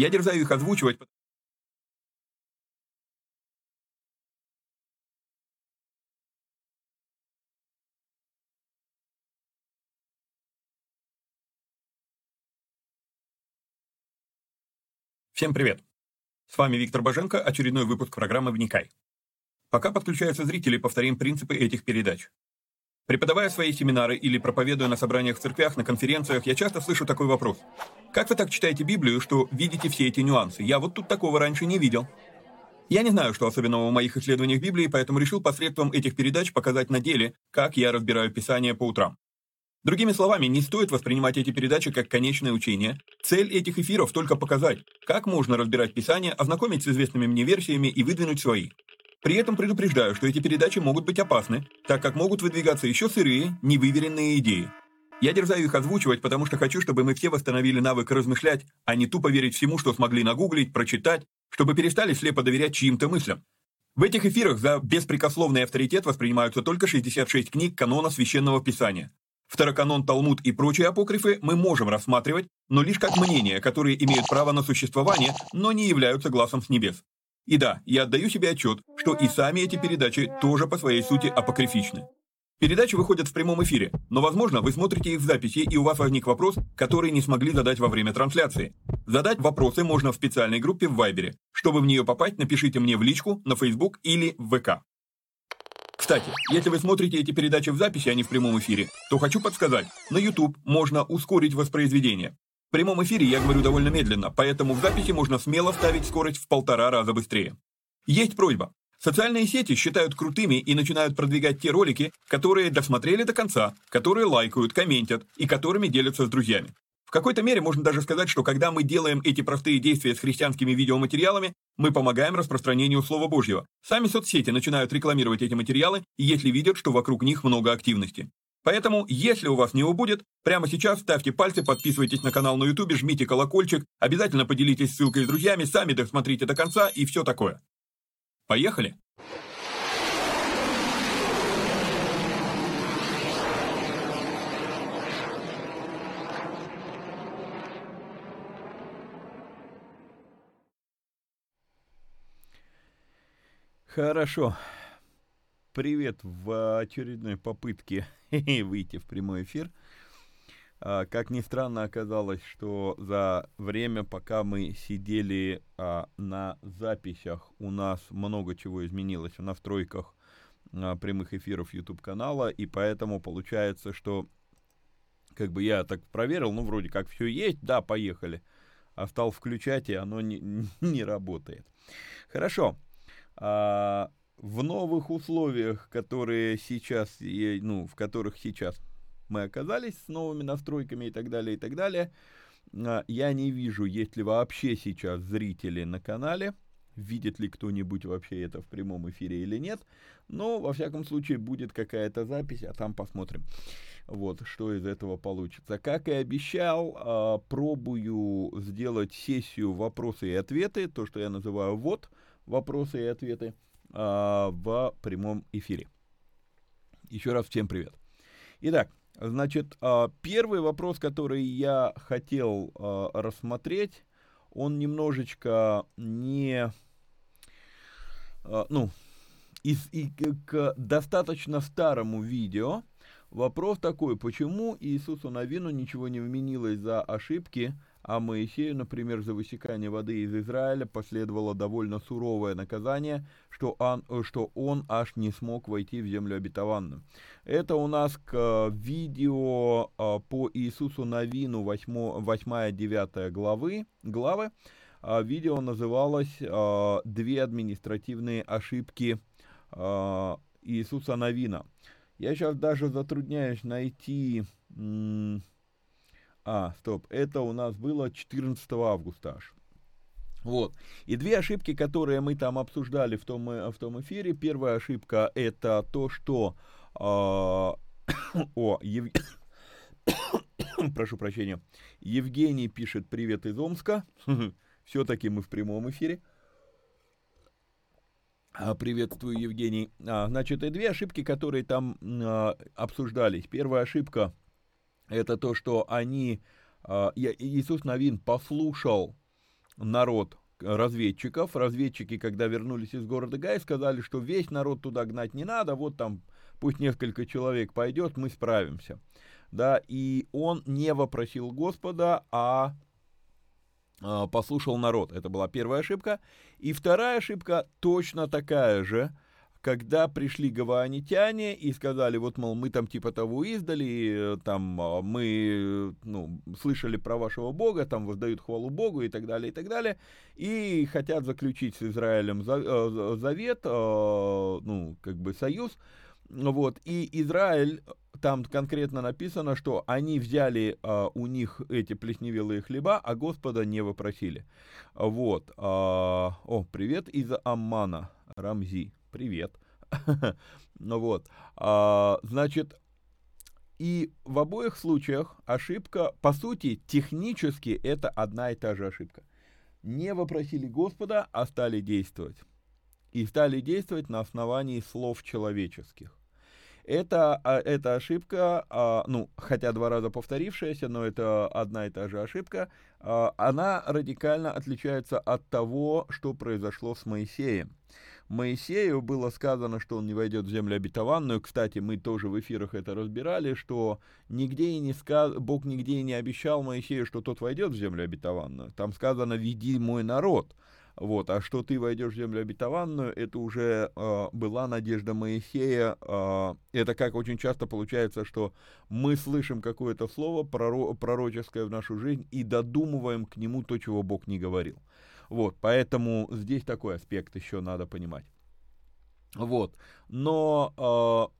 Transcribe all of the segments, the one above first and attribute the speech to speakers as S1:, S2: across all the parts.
S1: Я дерзаю их озвучивать, Всем привет! С вами Виктор Боженко, очередной выпуск программы «Вникай». Пока подключаются зрители, повторим принципы этих передач. Преподавая свои семинары или проповедуя на собраниях в церквях, на конференциях, я часто слышу такой вопрос. Как вы так читаете Библию, что видите все эти нюансы? Я вот тут такого раньше не видел. Я не знаю, что особенного в моих исследованиях Библии, поэтому решил посредством этих передач показать на деле, как я разбираю Писание по утрам. Другими словами, не стоит воспринимать эти передачи как конечное учение. Цель этих эфиров только показать, как можно разбирать Писание, ознакомить с известными мне версиями и выдвинуть свои. При этом предупреждаю, что эти передачи могут быть опасны, так как могут выдвигаться еще сырые, невыверенные идеи. Я дерзаю их озвучивать, потому что хочу, чтобы мы все восстановили навык размышлять, а не тупо верить всему, что смогли нагуглить, прочитать, чтобы перестали слепо доверять чьим-то мыслям. В этих эфирах за беспрекословный авторитет воспринимаются только 66 книг канона Священного Писания. Второканон, Талмуд и прочие апокрифы мы можем рассматривать, но лишь как мнения, которые имеют право на существование, но не являются глазом с небес. И да, я отдаю себе отчет, что и сами эти передачи тоже по своей сути апокрифичны. Передачи выходят в прямом эфире, но, возможно, вы смотрите их в записи, и у вас возник вопрос, который не смогли задать во время трансляции. Задать вопросы можно в специальной группе в Вайбере. Чтобы в нее попасть, напишите мне в личку, на Facebook или в ВК. Кстати, если вы смотрите эти передачи в записи, а не в прямом эфире, то хочу подсказать, на YouTube можно ускорить воспроизведение. В прямом эфире я говорю довольно медленно, поэтому в записи можно смело ставить скорость в полтора раза быстрее. Есть просьба. Социальные сети считают крутыми и начинают продвигать те ролики, которые досмотрели до конца, которые лайкают, комментят и которыми делятся с друзьями. В какой-то мере можно даже сказать, что когда мы делаем эти простые действия с христианскими видеоматериалами, мы помогаем распространению Слова Божьего. Сами соцсети начинают рекламировать эти материалы, если видят, что вокруг них много активности. Поэтому, если у вас не убудет, прямо сейчас ставьте пальцы, подписывайтесь на канал на YouTube, жмите колокольчик, обязательно поделитесь ссылкой с друзьями, сами досмотрите до конца и все такое. Поехали!
S2: Хорошо. Привет в очередной попытке выйти в прямой эфир. А, как ни странно, оказалось, что за время, пока мы сидели а, на записях, у нас много чего изменилось в настройках а, прямых эфиров YouTube канала, и поэтому получается, что как бы я так проверил, ну вроде как все есть, да, поехали, а стал включать, и оно не, не работает. Хорошо. В новых условиях, которые сейчас, ну, в которых сейчас мы оказались с новыми настройками и так далее, и так далее, а, я не вижу, есть ли вообще сейчас зрители на канале, видит ли кто-нибудь вообще это в прямом эфире или нет, но, во всяком случае, будет какая-то запись, а там посмотрим, вот, что из этого получится. Как и обещал, а, пробую сделать сессию вопросы и ответы, то, что я называю «вот», вопросы и ответы а, в прямом эфире. Еще раз всем привет. Итак, значит, а, первый вопрос, который я хотел а, рассмотреть, он немножечко не, а, ну, из, и, к достаточно старому видео. Вопрос такой, почему Иисусу Навину ничего не вменилось за ошибки, а Моисею, например, за высекание воды из Израиля последовало довольно суровое наказание, что он, что он аж не смог войти в землю обетованную. Это у нас к э, видео э, по Иисусу Навину 8-9 главы, главы. А видео называлось э, «Две административные ошибки Иисуса Навина». Я сейчас даже затрудняюсь найти... А, стоп, это у нас было 14 августа аж. Вот. И две ошибки, которые мы там обсуждали в том, э, в том эфире. Первая ошибка это то, что... Э, о, Ев... прошу прощения. Евгений пишет «Привет из Омска». Все-таки мы в прямом эфире. А, приветствую, Евгений. А, значит, и две ошибки, которые там а, обсуждались. Первая ошибка это то, что они, Иисус Новин послушал народ разведчиков. Разведчики, когда вернулись из города Гай, сказали, что весь народ туда гнать не надо, вот там пусть несколько человек пойдет, мы справимся. Да, и он не вопросил Господа, а, а послушал народ. Это была первая ошибка. И вторая ошибка точно такая же – когда пришли гаванитяне и сказали, вот, мол, мы там типа того издали, там а, мы, ну, слышали про вашего Бога, там воздают хвалу Богу и так далее, и так далее, и хотят заключить с Израилем э, завет, э, ну, как бы союз, вот, и Израиль, там конкретно написано, что они взяли а, у них эти плесневелые хлеба, а Господа не вопросили. Вот. А, о, привет из Аммана, Рамзи. Привет. ну вот. А, значит, и в обоих случаях ошибка, по сути, технически это одна и та же ошибка. Не вопросили Господа, а стали действовать. И стали действовать на основании слов человеческих. Это, а, эта ошибка, а, ну, хотя два раза повторившаяся, но это одна и та же ошибка, она радикально отличается от того, что произошло с Моисеем. Моисею было сказано, что он не войдет в землю обетованную. Кстати, мы тоже в эфирах это разбирали, что нигде и не сказ... Бог нигде и не обещал Моисею, что тот войдет в землю обетованную. Там сказано «веди мой народ». Вот, а что ты войдешь в землю обетованную, это уже э, была надежда Моисея. Э, это как очень часто получается, что мы слышим какое-то слово проро- пророческое в нашу жизнь и додумываем к нему то, чего Бог не говорил. Вот, поэтому здесь такой аспект еще надо понимать. Вот, но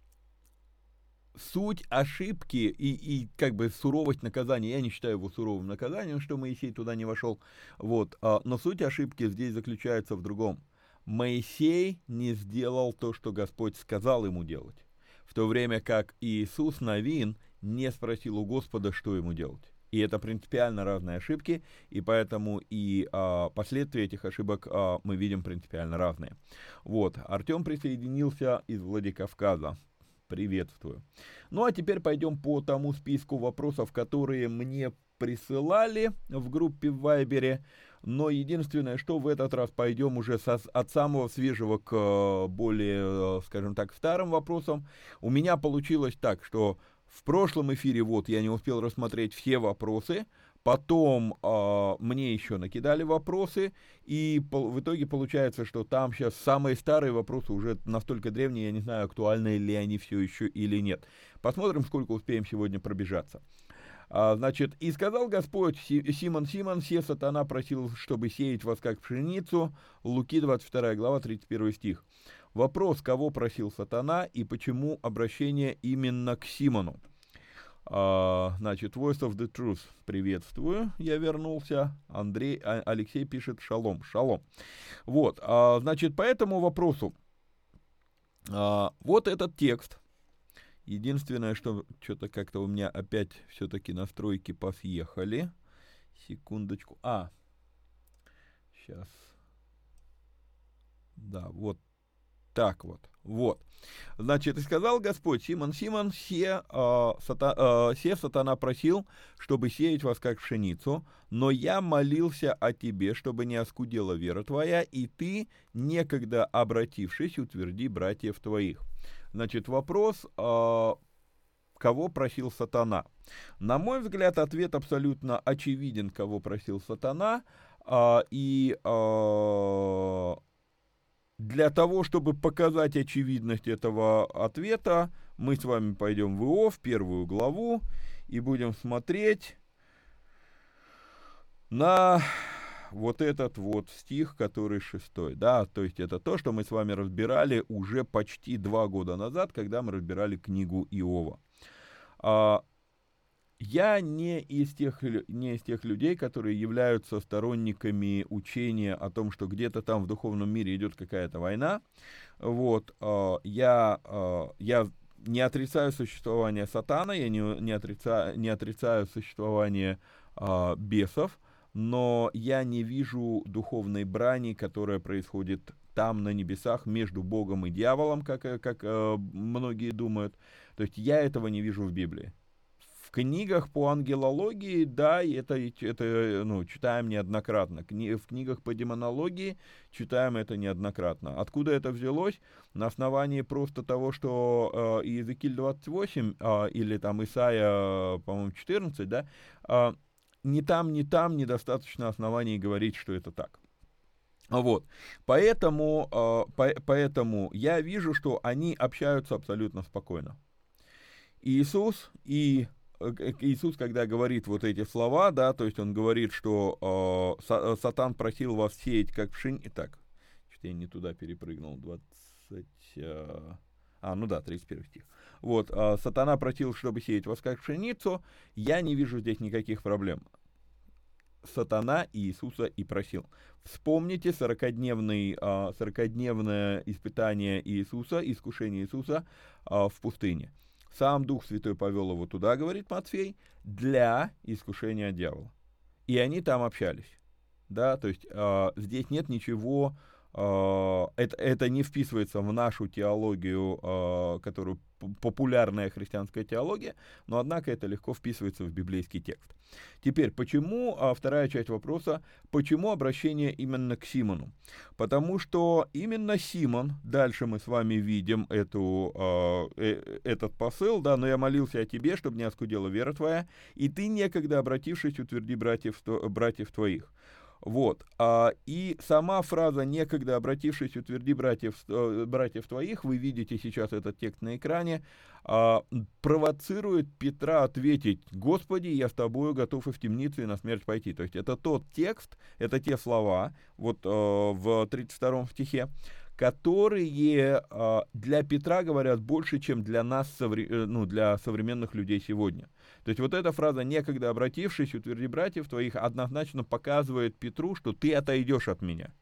S2: э, суть ошибки и, и как бы суровость наказания, я не считаю его суровым наказанием, что Моисей туда не вошел, вот, э, но суть ошибки здесь заключается в другом. Моисей не сделал то, что Господь сказал ему делать, в то время как Иисус Навин не спросил у Господа, что ему делать. И это принципиально разные ошибки, и поэтому и а, последствия этих ошибок а, мы видим принципиально разные. Вот, Артем присоединился из Владикавказа. Приветствую. Ну а теперь пойдем по тому списку вопросов, которые мне присылали в группе в Вайбере. Но единственное, что в этот раз пойдем уже со, от самого свежего к более, скажем так, старым вопросам. У меня получилось так, что в прошлом эфире вот я не успел рассмотреть все вопросы, потом э, мне еще накидали вопросы, и по, в итоге получается, что там сейчас самые старые вопросы уже настолько древние, я не знаю, актуальны ли они все еще или нет. Посмотрим, сколько успеем сегодня пробежаться. А, значит, «И сказал Господь, Симон, Симон, все сатана просил, чтобы сеять вас как пшеницу». Луки, 22 глава, 31 стих. Вопрос, кого просил сатана и почему обращение именно к Симону. А, значит, Voice of the Truth, приветствую, я вернулся. Андрей, а, Алексей пишет шалом, шалом. Вот, а, значит, по этому вопросу, а, вот этот текст. Единственное, что что-то как-то у меня опять все-таки настройки посъехали. Секундочку. А, сейчас. Да, вот так вот. Вот. Значит, и сказал Господь, Симон, Симон, се, э, сата, э, се сатана просил, чтобы сеять вас как пшеницу, но я молился о тебе, чтобы не оскудела вера твоя, и ты, некогда обратившись, утверди братьев твоих. Значит, вопрос, э, кого просил сатана? На мой взгляд, ответ абсолютно очевиден, кого просил сатана, э, и э, для того, чтобы показать очевидность этого ответа, мы с вами пойдем в Иов, первую главу, и будем смотреть на вот этот вот стих, который шестой, да, то есть это то, что мы с вами разбирали уже почти два года назад, когда мы разбирали книгу Иова. А, я не из, тех, не из тех людей, которые являются сторонниками учения о том, что где-то там в духовном мире идет какая-то война. Вот, а, я, а, я не отрицаю существование сатана, я не, не, отрицаю, не отрицаю существование а, бесов, но я не вижу духовной брани, которая происходит там, на небесах, между Богом и дьяволом, как, как многие думают. То есть я этого не вижу в Библии В книгах по ангелологии, да, это, это ну, читаем неоднократно. В книгах по демонологии читаем это неоднократно. Откуда это взялось? На основании просто того, что э, Иезекииль 28 э, или там Исаия, по-моему, 14, да, э, ни там, ни там недостаточно оснований говорить, что это так. Вот, поэтому, э, по, поэтому я вижу, что они общаются абсолютно спокойно. Иисус и э, Иисус, когда говорит вот эти слова, да, то есть он говорит, что э, Сатан просил вас сеять как пшеницу. Так, что я не туда перепрыгнул, 20... Э, а, ну да, 31 стих. Вот, э, Сатана просил, чтобы сеять вас как пшеницу. Я не вижу здесь никаких проблем. Сатана Иисуса и просил. Вспомните 40-дневный, 40-дневное испытание Иисуса, искушение Иисуса в пустыне. Сам Дух Святой повел его туда, говорит Матфей, для искушения дьявола. И они там общались. Да, то есть э, здесь нет ничего это, это не вписывается в нашу теологию, а, которую популярная христианская теология, но однако это легко вписывается в библейский текст. Теперь, почему, а, вторая часть вопроса, почему обращение именно к Симону? Потому что именно Симон, дальше мы с вами видим эту, э, этот посыл, да, но я молился о тебе, чтобы не оскудела вера твоя, и ты некогда обратившись, утверди братьев, братьев твоих. Вот. А, и сама фраза «некогда обратившись, утверди братьев, э, братьев твоих», вы видите сейчас этот текст на экране, а, провоцирует Петра ответить «Господи, я с тобою готов и в темницу, и на смерть пойти». То есть это тот текст, это те слова, вот э, в 32 стихе, которые э, для Петра говорят больше, чем для нас, э, ну, для современных людей сегодня. То есть вот эта фраза «некогда обратившись, утверди братьев твоих» однозначно показывает Петру, что ты отойдешь от меня.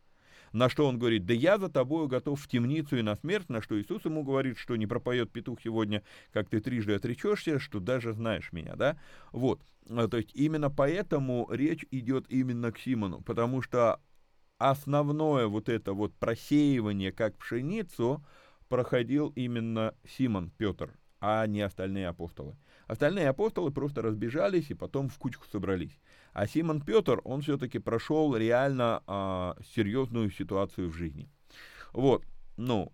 S2: На что он говорит, да я за тобою готов в темницу и на смерть, на что Иисус ему говорит, что не пропоет петух сегодня, как ты трижды отречешься, что даже знаешь меня, да? Вот, э, то есть именно поэтому речь идет именно к Симону, потому что основное вот это вот просеивание как пшеницу проходил именно Симон Петр, а не остальные апостолы. Остальные апостолы просто разбежались и потом в кучку собрались. А Симон Петр, он все-таки прошел реально а, серьезную ситуацию в жизни. Вот, ну,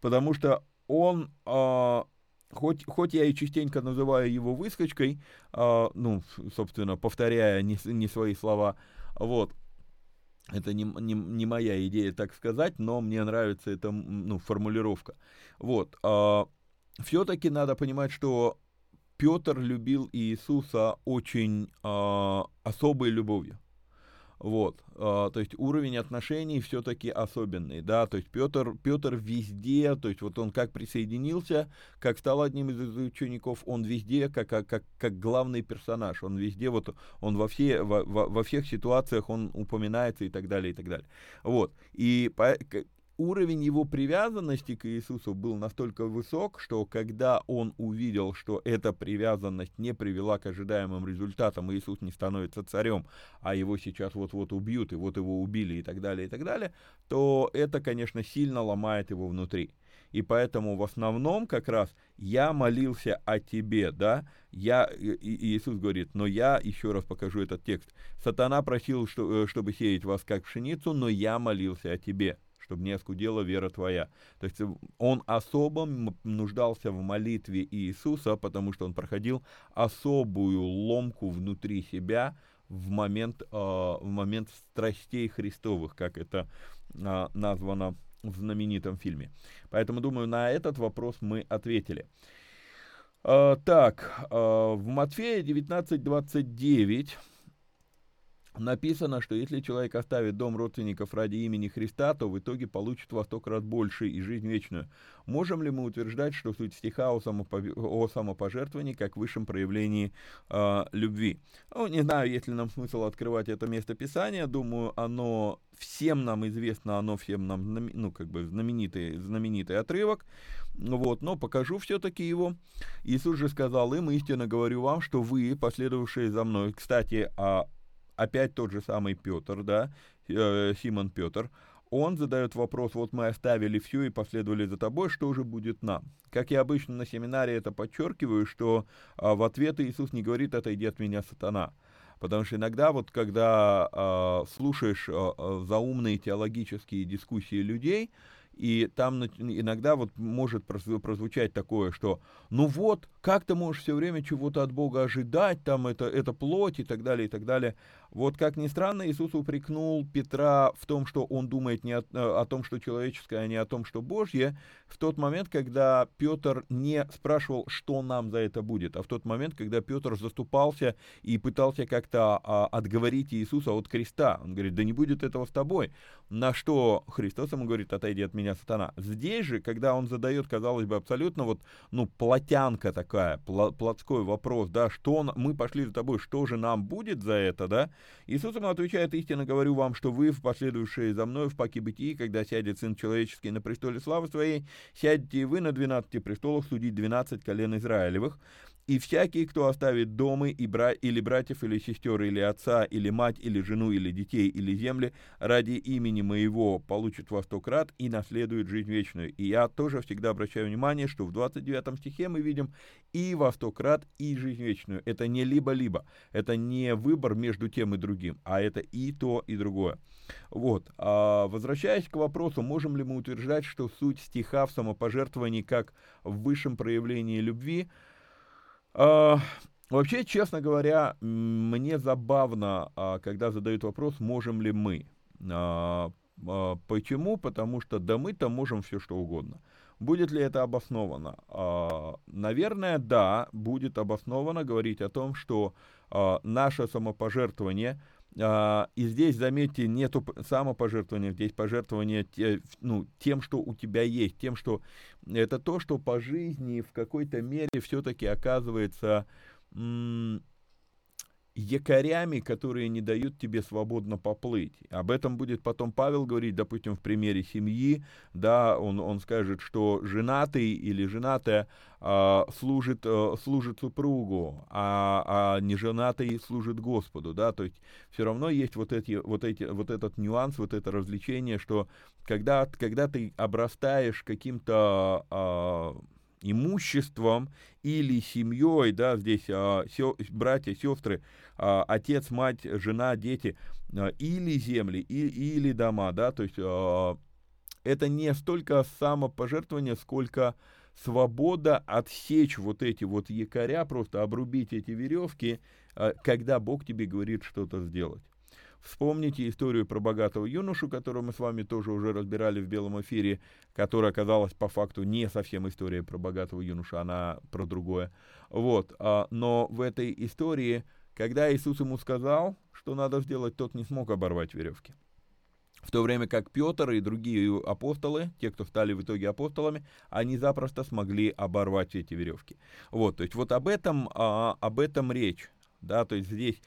S2: потому что он, а, хоть, хоть я и частенько называю его выскочкой, а, ну, собственно, повторяя не, не свои слова, вот, это не, не, не моя идея, так сказать, но мне нравится эта ну, формулировка. Вот. А, все-таки надо понимать, что Петр любил Иисуса очень а, особой любовью. Вот, э, то есть уровень отношений все-таки особенный, да, то есть Петр, Петр везде, то есть вот он как присоединился, как стал одним из учеников, он везде как, как, как главный персонаж, он везде, вот он во, все, во, во, во всех ситуациях он упоминается и так далее, и так далее. Вот, и по, уровень его привязанности к Иисусу был настолько высок, что когда он увидел, что эта привязанность не привела к ожидаемым результатам, Иисус не становится царем, а его сейчас вот-вот убьют, и вот его убили, и так далее, и так далее, то это, конечно, сильно ломает его внутри. И поэтому в основном как раз я молился о тебе, да, я, и Иисус говорит, но я, еще раз покажу этот текст, сатана просил, э, чтобы сеять вас как пшеницу, но я молился о тебе чтобы не оскудела вера твоя. То есть он особо нуждался в молитве Иисуса, потому что он проходил особую ломку внутри себя в момент, э, в момент страстей Христовых, как это э, названо в знаменитом фильме. Поэтому, думаю, на этот вопрос мы ответили. Э, так, э, в Матфея 19.29 написано, что если человек оставит дом родственников ради имени Христа, то в итоге получит во сто крат больше и жизнь вечную. Можем ли мы утверждать, что суть стиха о, самопов... о самопожертвовании как высшем проявлении э, любви? Ну, не знаю, есть ли нам смысл открывать это место Писания. Думаю, оно всем нам известно, оно всем нам, ну, как бы знаменитый, знаменитый отрывок. Вот, но покажу все-таки его. Иисус же сказал им, истинно говорю вам, что вы, последовавшие за мной, кстати, а опять тот же самый Петр, да, э, Симон Петр, он задает вопрос, вот мы оставили все и последовали за тобой, что же будет нам? Как я обычно на семинаре это подчеркиваю, что а, в ответ Иисус не говорит «отойди от меня, сатана». Потому что иногда вот когда а, слушаешь а, заумные теологические дискуссии людей, и там иногда вот может прозвучать такое, что ну вот, как ты можешь все время чего-то от Бога ожидать, там это, это плоть и так далее, и так далее. Вот как ни странно, Иисус упрекнул Петра в том, что он думает не о, о том, что человеческое, а не о том, что Божье, в тот момент, когда Петр не спрашивал, что нам за это будет, а в тот момент, когда Петр заступался и пытался как-то а, отговорить Иисуса от креста. Он говорит, да не будет этого с тобой. На что Христос ему говорит, отойди от меня, сатана. Здесь же, когда он задает, казалось бы, абсолютно вот, ну, плотянка такая, плотской вопрос, да, что он, мы пошли за тобой, что же нам будет за это, да, Иисус ему отвечает, истинно говорю вам, что вы, в последующие за мной в паке бытии, когда сядет Сын Человеческий на престоле славы своей, сядете и вы на двенадцати престолах судить двенадцать колен Израилевых. И всякий, кто оставит дома и бра... или братьев, или сестер, или отца, или мать, или жену, или детей, или земли, ради имени моего получит во сто крат и наследует жизнь вечную. И я тоже всегда обращаю внимание, что в 29 стихе мы видим и во сто крат, и жизнь вечную. Это не либо-либо, это не выбор между тем и другим, а это и то, и другое. Вот. А возвращаясь к вопросу, можем ли мы утверждать, что суть стиха в самопожертвовании как в высшем проявлении любви – вообще, честно говоря, мне забавно, а, когда задают вопрос, можем ли мы. А, почему? Потому что да мы-то можем все что угодно. Будет ли это обосновано? Наверное, да, будет обосновано говорить о том, что наше самопожертвование – и здесь, заметьте, нету самопожертвования, здесь пожертвование ну, тем, что у тебя есть, тем, что это то, что по жизни в какой-то мере все-таки оказывается якорями, которые не дают тебе свободно поплыть. Об этом будет потом Павел говорить, допустим, в примере семьи, да, он, он скажет, что женатый или женатая а, служит, а, служит супругу, а, а не женатый служит Господу, да, то есть все равно есть вот, эти, вот, эти, вот этот нюанс, вот это развлечение, что когда, когда ты обрастаешь каким-то а, имуществом или семьей, да, здесь а, сё, братья, сестры, а, отец, мать, жена, дети, а, или земли, и, или дома, да, то есть а, это не столько самопожертвование, сколько свобода отсечь вот эти вот якоря, просто обрубить эти веревки, а, когда Бог тебе говорит что-то сделать. Вспомните историю про богатого юношу, которую мы с вами тоже уже разбирали в белом эфире, которая оказалась по факту не совсем история про богатого юноша, она про другое. Вот, а, но в этой истории, когда Иисус ему сказал, что надо сделать, тот не смог оборвать веревки. В то время как Петр и другие апостолы, те, кто стали в итоге апостолами, они запросто смогли оборвать эти веревки. Вот, то есть вот об этом, а, об этом речь да, то есть здесь,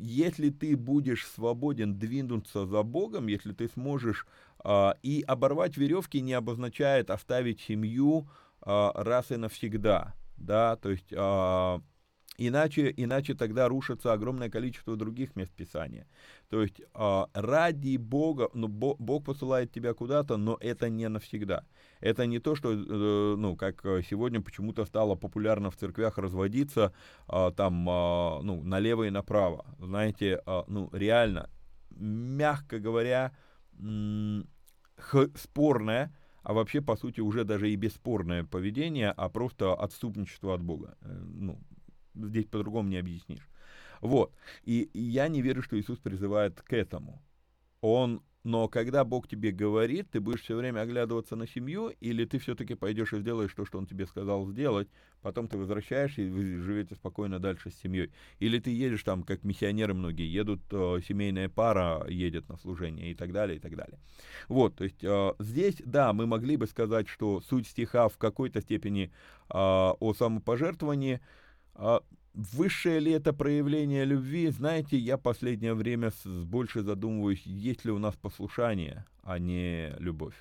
S2: если ты будешь свободен двинуться за Богом, если ты сможешь, а, и оборвать веревки не обозначает оставить семью а, раз и навсегда, да, то есть а, Иначе, иначе тогда рушится огромное количество других мест Писания. То есть э, ради Бога, ну, Бог, посылает тебя куда-то, но это не навсегда. Это не то, что, э, ну, как сегодня почему-то стало популярно в церквях разводиться э, там, э, ну, налево и направо. Знаете, э, ну, реально, мягко говоря, спорное, а вообще, по сути, уже даже и бесспорное поведение, а просто отступничество от Бога. Э, ну, здесь по-другому не объяснишь. Вот. И, я не верю, что Иисус призывает к этому. Он, но когда Бог тебе говорит, ты будешь все время оглядываться на семью, или ты все-таки пойдешь и сделаешь то, что Он тебе сказал сделать, потом ты возвращаешься и вы живете спокойно дальше с семьей. Или ты едешь там, как миссионеры многие едут, э, семейная пара едет на служение и так далее, и так далее. Вот, то есть э, здесь, да, мы могли бы сказать, что суть стиха в какой-то степени э, о самопожертвовании – высшее ли это проявление любви? Знаете, я последнее время с, больше задумываюсь, есть ли у нас послушание, а не любовь.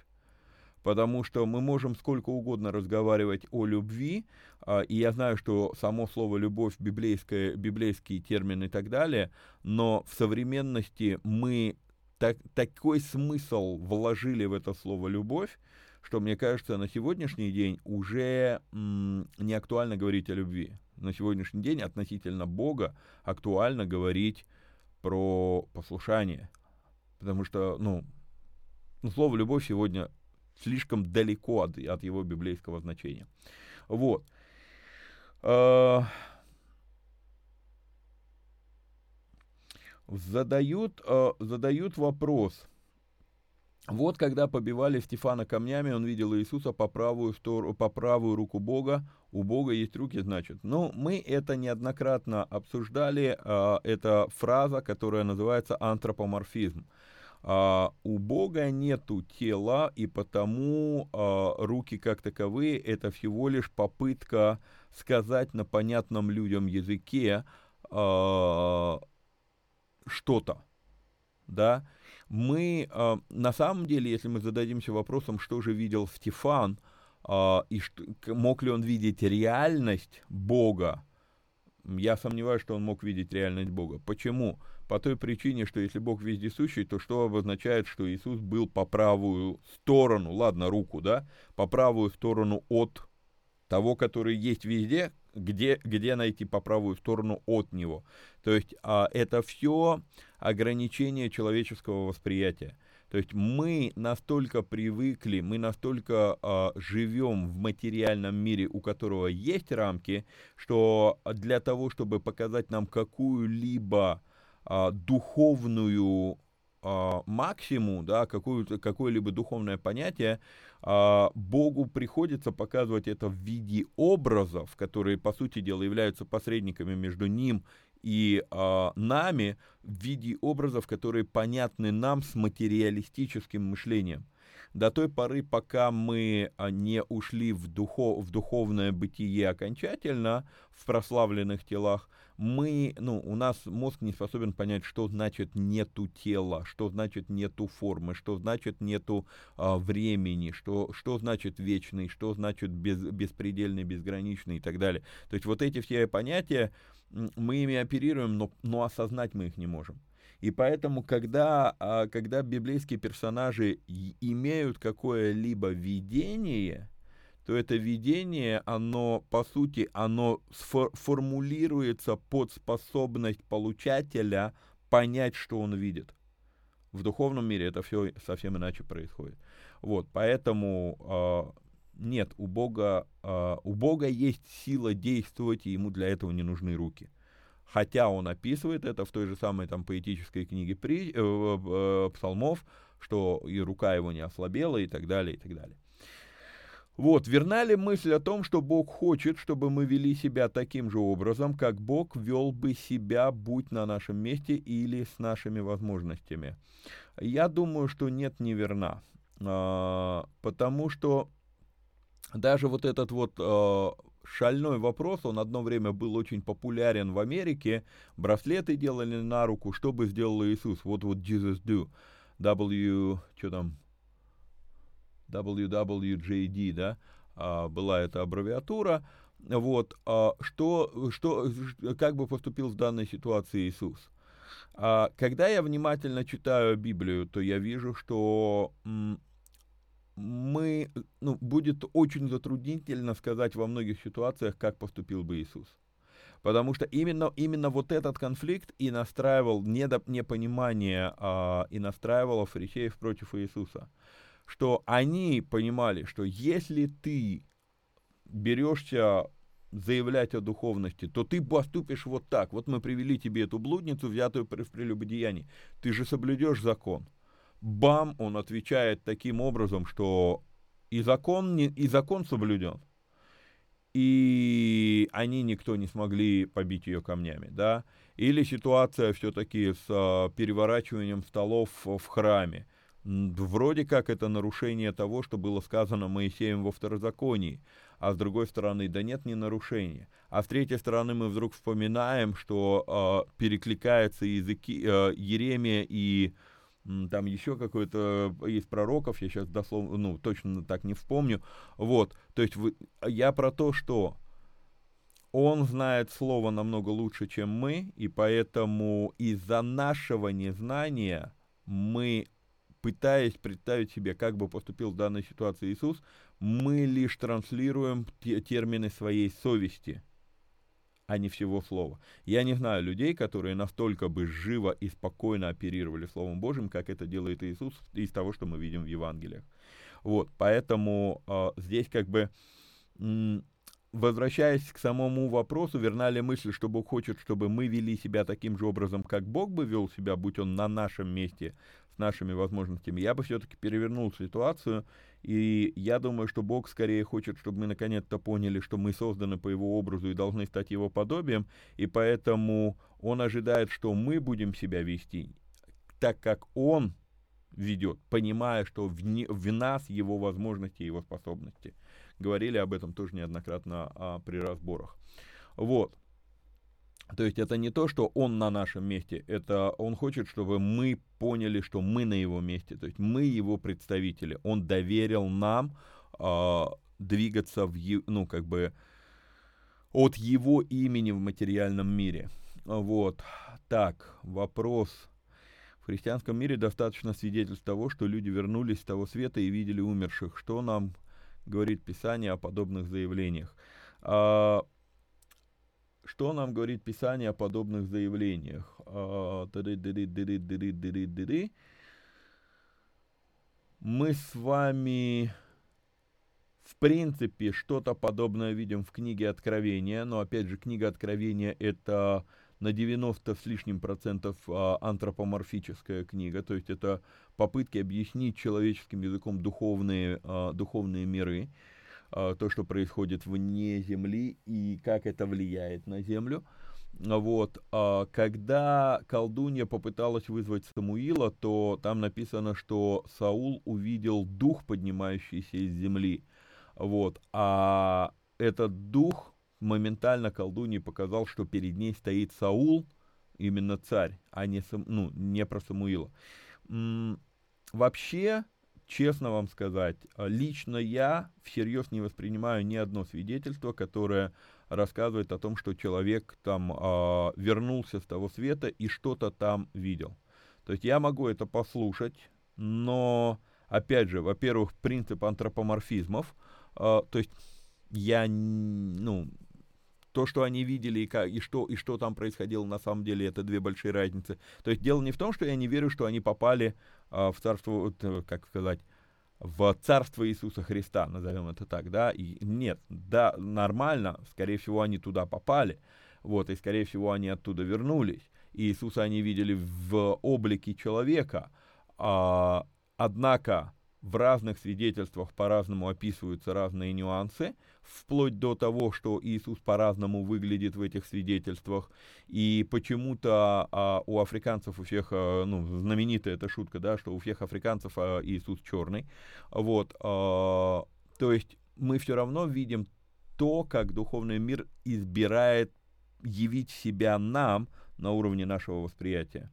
S2: Потому что мы можем сколько угодно разговаривать о любви, а, и я знаю, что само слово «любовь» библейское, библейский термин и так далее, но в современности мы так, такой смысл вложили в это слово «любовь», что, мне кажется, на сегодняшний день уже м, не актуально говорить о любви. На сегодняшний день относительно Бога актуально говорить про послушание. Потому что, ну, ну слово «любовь» сегодня слишком далеко от, от его библейского значения. Вот. А, задают, а, задают вопрос. Вот когда побивали Стефана камнями, он видел Иисуса по правую, сторону, по правую руку Бога. У Бога есть руки, значит. Но мы это неоднократно обсуждали. А, это фраза, которая называется антропоморфизм. У Бога нету тела, и потому руки как таковые это всего лишь попытка сказать на понятном людям языке что-то, да, мы на самом деле, если мы зададимся вопросом, что же видел Стефан, и что, мог ли он видеть реальность Бога, я сомневаюсь, что он мог видеть реальность Бога. Почему? По той причине, что если Бог вездесущий, то что обозначает, что Иисус был по правую сторону, ладно, руку, да, по правую сторону от того, который есть везде, где, где найти по правую сторону от него. То есть а, это все ограничение человеческого восприятия. То есть мы настолько привыкли, мы настолько а, живем в материальном мире, у которого есть рамки, что для того, чтобы показать нам какую-либо а, духовную а, максимум, да, какое-либо духовное понятие, Богу приходится показывать это в виде образов, которые, по сути дела, являются посредниками между Ним и а, нами, в виде образов, которые понятны нам с материалистическим мышлением. До той поры, пока мы а, не ушли в, духов, в духовное бытие окончательно, в прославленных телах, мы, ну, у нас мозг не способен понять, что значит нету тела, что значит нету формы, что значит нету а, времени, что, что значит вечный, что значит без, беспредельный, безграничный и так далее. То есть вот эти все понятия, мы ими оперируем, но, но осознать мы их не можем. И поэтому, когда, а, когда библейские персонажи имеют какое-либо видение, то это видение, оно, по сути, оно формулируется под способность получателя понять, что он видит. В духовном мире это все совсем иначе происходит. Вот, поэтому э, нет, у Бога, э, у Бога есть сила действовать, и ему для этого не нужны руки хотя он описывает это в той же самой там поэтической книге при, э, э, псалмов, что и рука его не ослабела и так далее, и так далее. Вот, верна ли мысль о том, что Бог хочет, чтобы мы вели себя таким же образом, как Бог вел бы себя, будь на нашем месте или с нашими возможностями? Я думаю, что нет, не верна. А, потому что даже вот этот вот а, шальной вопрос, он одно время был очень популярен в Америке, браслеты делали на руку, что бы сделал Иисус, вот вот Jesus do, W, что там, WWJD, да, а, была эта аббревиатура, вот, а, что, что, как бы поступил в данной ситуации Иисус. А, когда я внимательно читаю Библию, то я вижу, что мы, ну, будет очень затруднительно сказать во многих ситуациях, как поступил бы Иисус. Потому что именно, именно вот этот конфликт и настраивал недо, непонимание а, и настраивал фарисеев против Иисуса. Что они понимали, что если ты берешься заявлять о духовности, то ты поступишь вот так. Вот мы привели тебе эту блудницу, взятую в прелюбодеянии. Ты же соблюдешь закон. Бам, он отвечает таким образом, что и закон, не, и закон соблюден, и они никто не смогли побить ее камнями, да, или ситуация все-таки с а, переворачиванием столов в храме, вроде как это нарушение того, что было сказано Моисеем во второзаконии, а с другой стороны, да нет, не нарушение. А с третьей стороны, мы вдруг вспоминаем, что э, перекликаются языки э, Еремия и там еще какой-то есть пророков, я сейчас дословно, ну, точно так не вспомню, вот, то есть вы, я про то, что он знает слово намного лучше, чем мы, и поэтому из-за нашего незнания мы, пытаясь представить себе, как бы поступил в данной ситуации Иисус, мы лишь транслируем те термины своей совести, а не всего слова. Я не знаю людей, которые настолько бы живо и спокойно оперировали Словом Божьим, как это делает Иисус из того, что мы видим в Евангелиях. Вот, поэтому э, здесь как бы возвращаясь к самому вопросу, верна ли мысль, что Бог хочет, чтобы мы вели себя таким же образом, как Бог бы вел себя, будь он на нашем месте, с нашими возможностями, я бы все-таки перевернул ситуацию, и я думаю, что Бог скорее хочет, чтобы мы наконец-то поняли, что мы созданы по Его образу и должны стать Его подобием, и поэтому Он ожидает, что мы будем себя вести так, как Он ведет, понимая, что в, не, в нас Его возможности и Его способности – говорили об этом тоже неоднократно а, при разборах. Вот. То есть это не то, что он на нашем месте, это он хочет, чтобы мы поняли, что мы на его месте, то есть мы его представители. Он доверил нам э, двигаться в, ну как бы от его имени в материальном мире. Вот. Так, вопрос. В христианском мире достаточно свидетельств того, что люди вернулись с того света и видели умерших. Что нам говорит Писание о подобных заявлениях. А, что нам говорит Писание о подобных заявлениях? А, Мы с вами, в принципе, что-то подобное видим в книге Откровения, но опять же, книга Откровения это на 90 с лишним процентов а, антропоморфическая книга, то есть это попытки объяснить человеческим языком духовные, а, духовные миры, то, что происходит вне Земли и как это влияет на Землю. Вот, а когда колдунья попыталась вызвать Самуила, то там написано, что Саул увидел дух, поднимающийся из земли. Вот, а этот дух моментально колдунье показал, что перед ней стоит Саул, именно царь, а не, ну, не про Самуила. Вообще, честно вам сказать, лично я всерьез не воспринимаю ни одно свидетельство, которое рассказывает о том, что человек там э, вернулся с того света и что-то там видел. То есть я могу это послушать, но, опять же, во-первых, принцип антропоморфизмов, э, то есть я, ну, то, что они видели и, как, и, что, и что там происходило на самом деле, это две большие разницы. То есть дело не в том, что я не верю, что они попали а, в царство, э, как сказать, в царство Иисуса Христа, назовем это так, да, и нет, да, нормально, скорее всего, они туда попали, вот, и, скорее всего, они оттуда вернулись, и Иисуса они видели в облике человека, а, однако в разных свидетельствах по-разному описываются разные нюансы, вплоть до того, что Иисус по-разному выглядит в этих свидетельствах. И почему-то а, у африканцев у всех, а, ну, знаменитая эта шутка, да, что у всех африканцев а, Иисус черный. Вот, а, то есть мы все равно видим то, как духовный мир избирает явить себя нам на уровне нашего восприятия.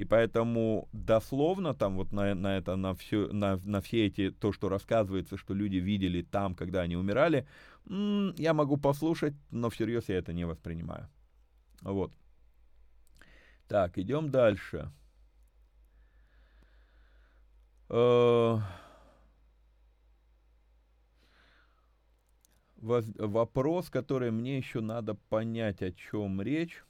S2: И поэтому дословно там вот на, на это, на все, на, на все эти, то, что рассказывается, что люди видели там, когда они умирали, м- я могу послушать, но всерьез я это не воспринимаю. Вот. Так, идем дальше. Э- вопрос, который мне еще надо понять, о чем речь.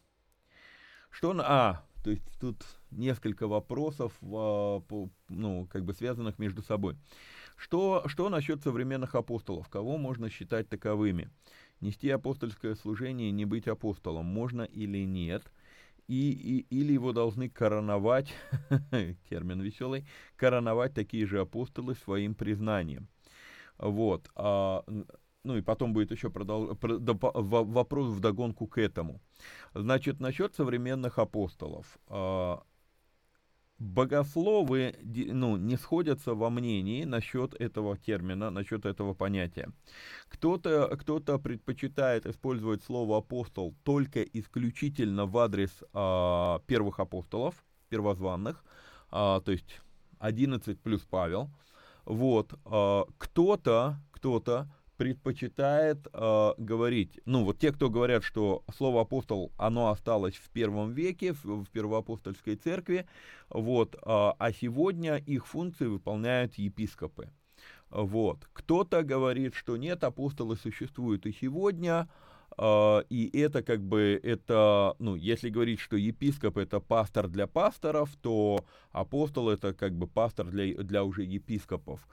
S2: Что на... А, то есть тут несколько вопросов, а, ну, как бы связанных между собой. Что, что насчет современных апостолов? Кого можно считать таковыми? Нести апостольское служение, не быть апостолом, можно или нет? И, и, или его должны короновать, термин веселый, короновать такие же апостолы своим признанием. Вот. А, ну и потом будет еще продол... вопрос в догонку к этому. Значит, насчет современных апостолов. А, богословы ну, не сходятся во мнении насчет этого термина, насчет этого понятия. Кто-то кто предпочитает использовать слово апостол только исключительно в адрес а, первых апостолов, первозванных, а, то есть 11 плюс Павел. Вот. А, кто-то кто-то предпочитает э, говорить, ну вот те, кто говорят, что слово апостол, оно осталось в первом веке, в, в первоапостольской церкви, вот, э, а сегодня их функции выполняют епископы. Вот. Кто-то говорит, что нет, апостолы существуют и сегодня, э, и это как бы, это, ну, если говорить, что епископ это пастор для пасторов, то апостол это как бы пастор для, для уже епископов.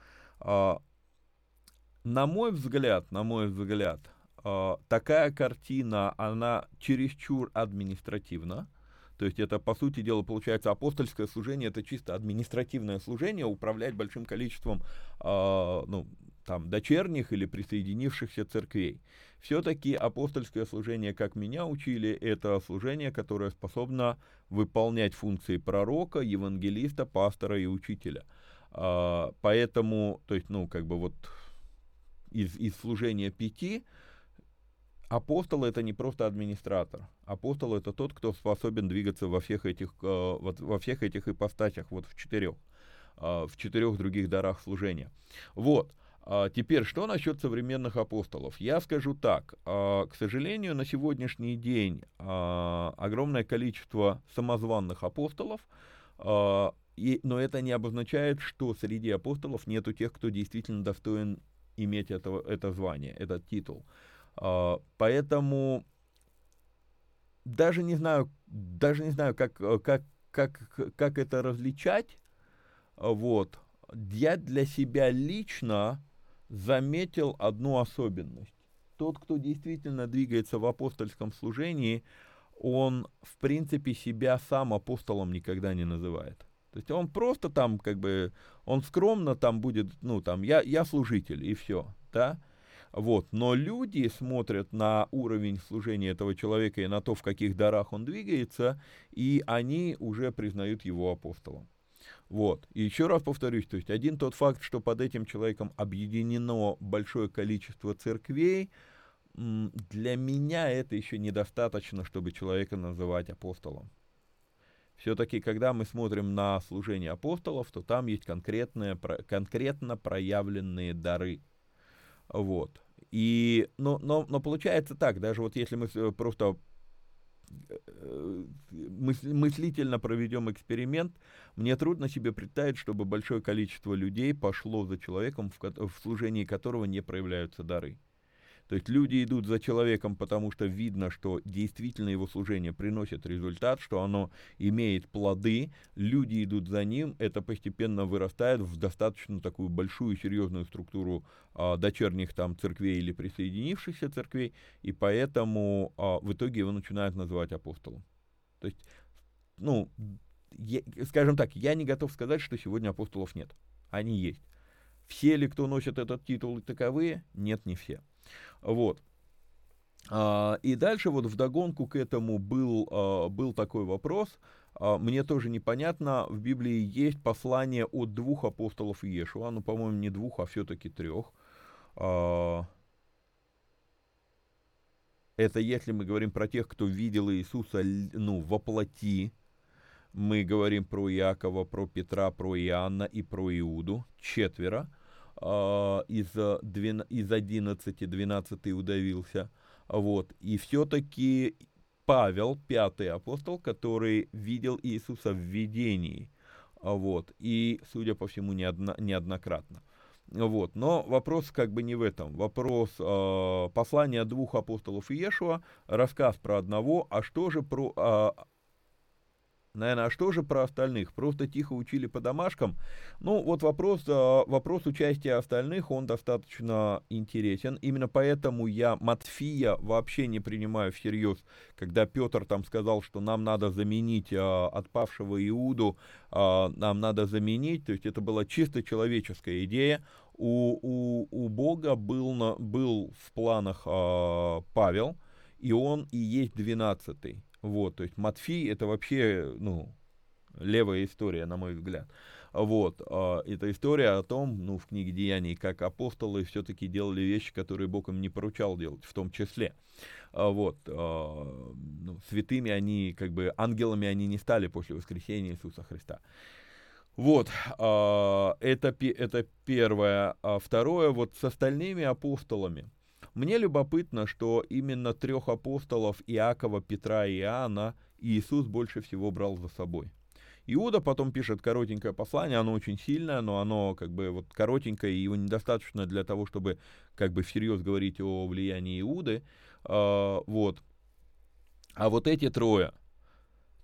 S2: На мой взгляд, на мой взгляд, э, такая картина, она чересчур административна. То есть это, по сути дела, получается апостольское служение, это чисто административное служение, управлять большим количеством э, ну, там, дочерних или присоединившихся церквей. Все-таки апостольское служение, как меня учили, это служение, которое способно выполнять функции пророка, евангелиста, пастора и учителя. Э, поэтому, то есть, ну, как бы вот из, из служения пяти, апостол это не просто администратор. Апостол это тот, кто способен двигаться во всех этих, э, во всех этих ипостасях, вот в четырех, э, в четырех других дарах служения. Вот. А теперь, что насчет современных апостолов? Я скажу так. К сожалению, на сегодняшний день огромное количество самозванных апостолов, но это не обозначает, что среди апостолов нету тех, кто действительно достоин иметь это, это звание, этот титул. А, поэтому даже не знаю, даже не знаю, как, как, как, как это различать. Вот. Я для себя лично заметил одну особенность. Тот, кто действительно двигается в апостольском служении, он, в принципе, себя сам апостолом никогда не называет. То есть он просто там, как бы, он скромно там будет, ну, там, я, я служитель, и все, да. Вот. Но люди смотрят на уровень служения этого человека и на то, в каких дарах он двигается, и они уже признают его апостолом. Вот. И еще раз повторюсь, то есть один тот факт, что под этим человеком объединено большое количество церквей, для меня это еще недостаточно, чтобы человека называть апостолом. Все-таки, когда мы смотрим на служение апостолов, то там есть конкретные, конкретно проявленные дары. Вот. И, но, но, но получается так, даже вот если мы просто э, мыслительно проведем эксперимент, мне трудно себе представить, чтобы большое количество людей пошло за человеком, в, в служении которого не проявляются дары. То есть люди идут за человеком, потому что видно, что действительно его служение приносит результат, что оно имеет плоды. Люди идут за ним, это постепенно вырастает в достаточно такую большую серьезную структуру а, дочерних там церквей или присоединившихся церквей, и поэтому а, в итоге его начинают называть апостолом. То есть, ну, я, скажем так, я не готов сказать, что сегодня апостолов нет. Они есть. Все ли, кто носит этот титул, таковые? Нет, не все. Вот. А, и дальше вот вдогонку к этому был, а, был такой вопрос, а, мне тоже непонятно, в Библии есть послание от двух апостолов Иешуа, ну, по-моему, не двух, а все-таки трех. Это если мы говорим про тех, кто видел Иисуса, ну, воплоти, мы говорим про Иакова, про Петра, про Иоанна и про Иуду, четверо. А, из, из 11 12 удавился. Вот. И все-таки Павел, пятый апостол, который видел Иисуса в видении. Вот. И, судя по всему, неодно, неоднократно. Вот. Но вопрос как бы не в этом. Вопрос э, послания двух апостолов Иешуа, рассказ про одного, а что же про, э, Наверное, а что же про остальных? Просто тихо учили по домашкам? Ну, вот вопрос, а, вопрос участия остальных, он достаточно интересен. Именно поэтому я Матфия вообще не принимаю всерьез, когда Петр там сказал, что нам надо заменить а, отпавшего Иуду, а, нам надо заменить, то есть это была чисто человеческая идея. У, у, у Бога был, на, был в планах Павел, и он и есть двенадцатый. Вот, то есть Матфей это вообще, ну, левая история, на мой взгляд. Вот, э, это история о том, ну, в книге Деяний, как апостолы все-таки делали вещи, которые Бог им не поручал делать, в том числе. А, вот, э, ну, святыми они, как бы, ангелами они не стали после воскресения Иисуса Христа. Вот, это, это первое. А второе, вот с остальными апостолами. Мне любопытно, что именно трех апостолов Иакова, Петра и Иоанна Иисус больше всего брал за собой. Иуда потом пишет коротенькое послание, оно очень сильное, но оно как бы вот коротенькое, и его недостаточно для того, чтобы как бы всерьез говорить о влиянии Иуды. А, вот. А вот эти трое,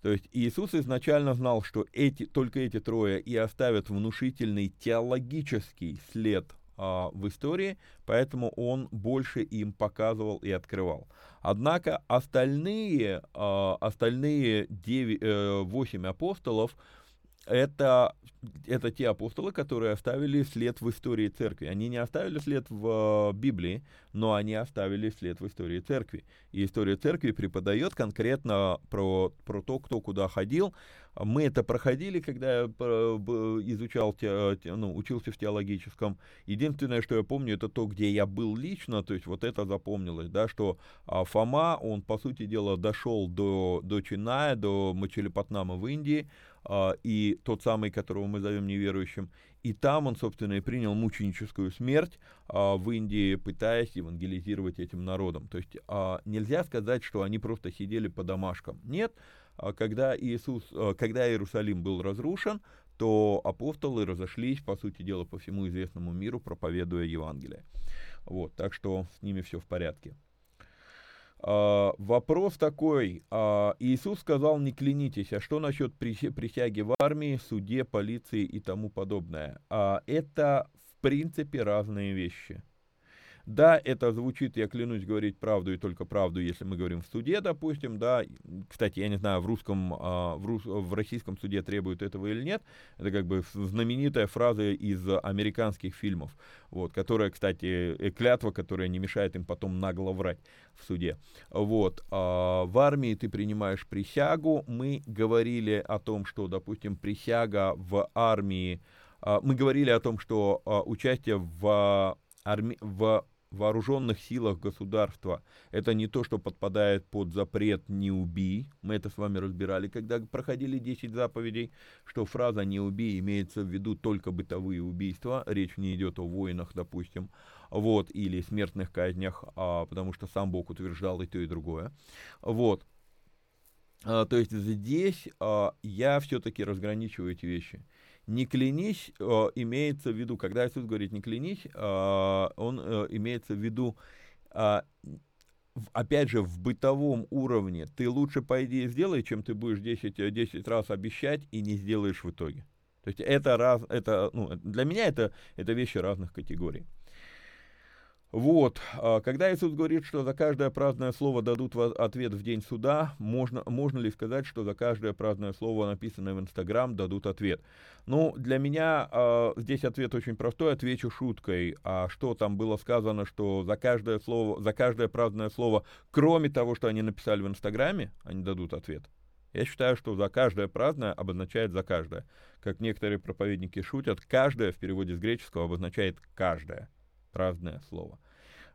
S2: то есть Иисус изначально знал, что эти, только эти трое и оставят внушительный теологический след в истории, поэтому он больше им показывал и открывал. Однако остальные, а, остальные 9, 8 э, апостолов, это, это те апостолы, которые оставили след в истории церкви. Они не оставили след в э, Библии, но они оставили след в истории церкви. И история церкви преподает конкретно про, про то, кто куда ходил. Мы это проходили, когда я изучал, ну, учился в теологическом. Единственное, что я помню, это то, где я был лично, то есть вот это запомнилось, да, что а, Фома, он, по сути дела, дошел до, до Чиная, до Мачелепатнама в Индии, и тот самый, которого мы зовем неверующим, и там он, собственно, и принял мученическую смерть а, в Индии, пытаясь евангелизировать этим народом. То есть а, нельзя сказать, что они просто сидели по домашкам. Нет, когда Иисус, когда Иерусалим был разрушен, то апостолы разошлись, по сути дела, по всему известному миру, проповедуя Евангелие. Вот, так что с ними все в порядке. А, вопрос такой. А, Иисус сказал, не клянитесь. А что насчет присяги в армии, суде, полиции и тому подобное? А, это, в принципе, разные вещи. Да, это звучит, я клянусь говорить правду и только правду, если мы говорим в суде, допустим, да. Кстати, я не знаю, в русском, а, в, рус, в российском суде требуют этого или нет. Это как бы знаменитая фраза из американских фильмов, вот, которая, кстати, э, клятва, которая не мешает им потом нагло врать в суде. Вот. А в армии ты принимаешь присягу. Мы говорили о том, что, допустим, присяга в армии, а, мы говорили о том, что участие в арми... в вооруженных силах государства это не то, что подпадает под запрет «не убий». Мы это с вами разбирали, когда проходили 10 заповедей, что фраза «не убий» имеется в виду только бытовые убийства. Речь не идет о войнах, допустим, вот, или смертных казнях, а, потому что сам Бог утверждал и то, и другое. Вот. А, то есть здесь а, я все-таки разграничиваю эти вещи не клянись э, имеется в виду, когда Иисус говорит не клянись, э, он э, имеется в виду, опять же, в бытовом уровне, ты лучше пойди и сделай, чем ты будешь 10, 10 э, раз обещать и не сделаешь в итоге. То есть это, раз, это ну, для меня это, это вещи разных категорий. Вот, а, когда Иисус говорит, что за каждое праздное слово дадут ответ в день суда, можно, можно ли сказать, что за каждое праздное слово, написанное в Инстаграм, дадут ответ? Ну, для меня э, здесь ответ очень простой, отвечу шуткой. А что там было сказано, что за каждое слово, за каждое праздное слово, кроме того, что они написали в Инстаграме, они дадут ответ? Я считаю, что за каждое праздное обозначает за каждое. Как некоторые проповедники шутят, каждое в переводе с греческого обозначает каждое праздное слово.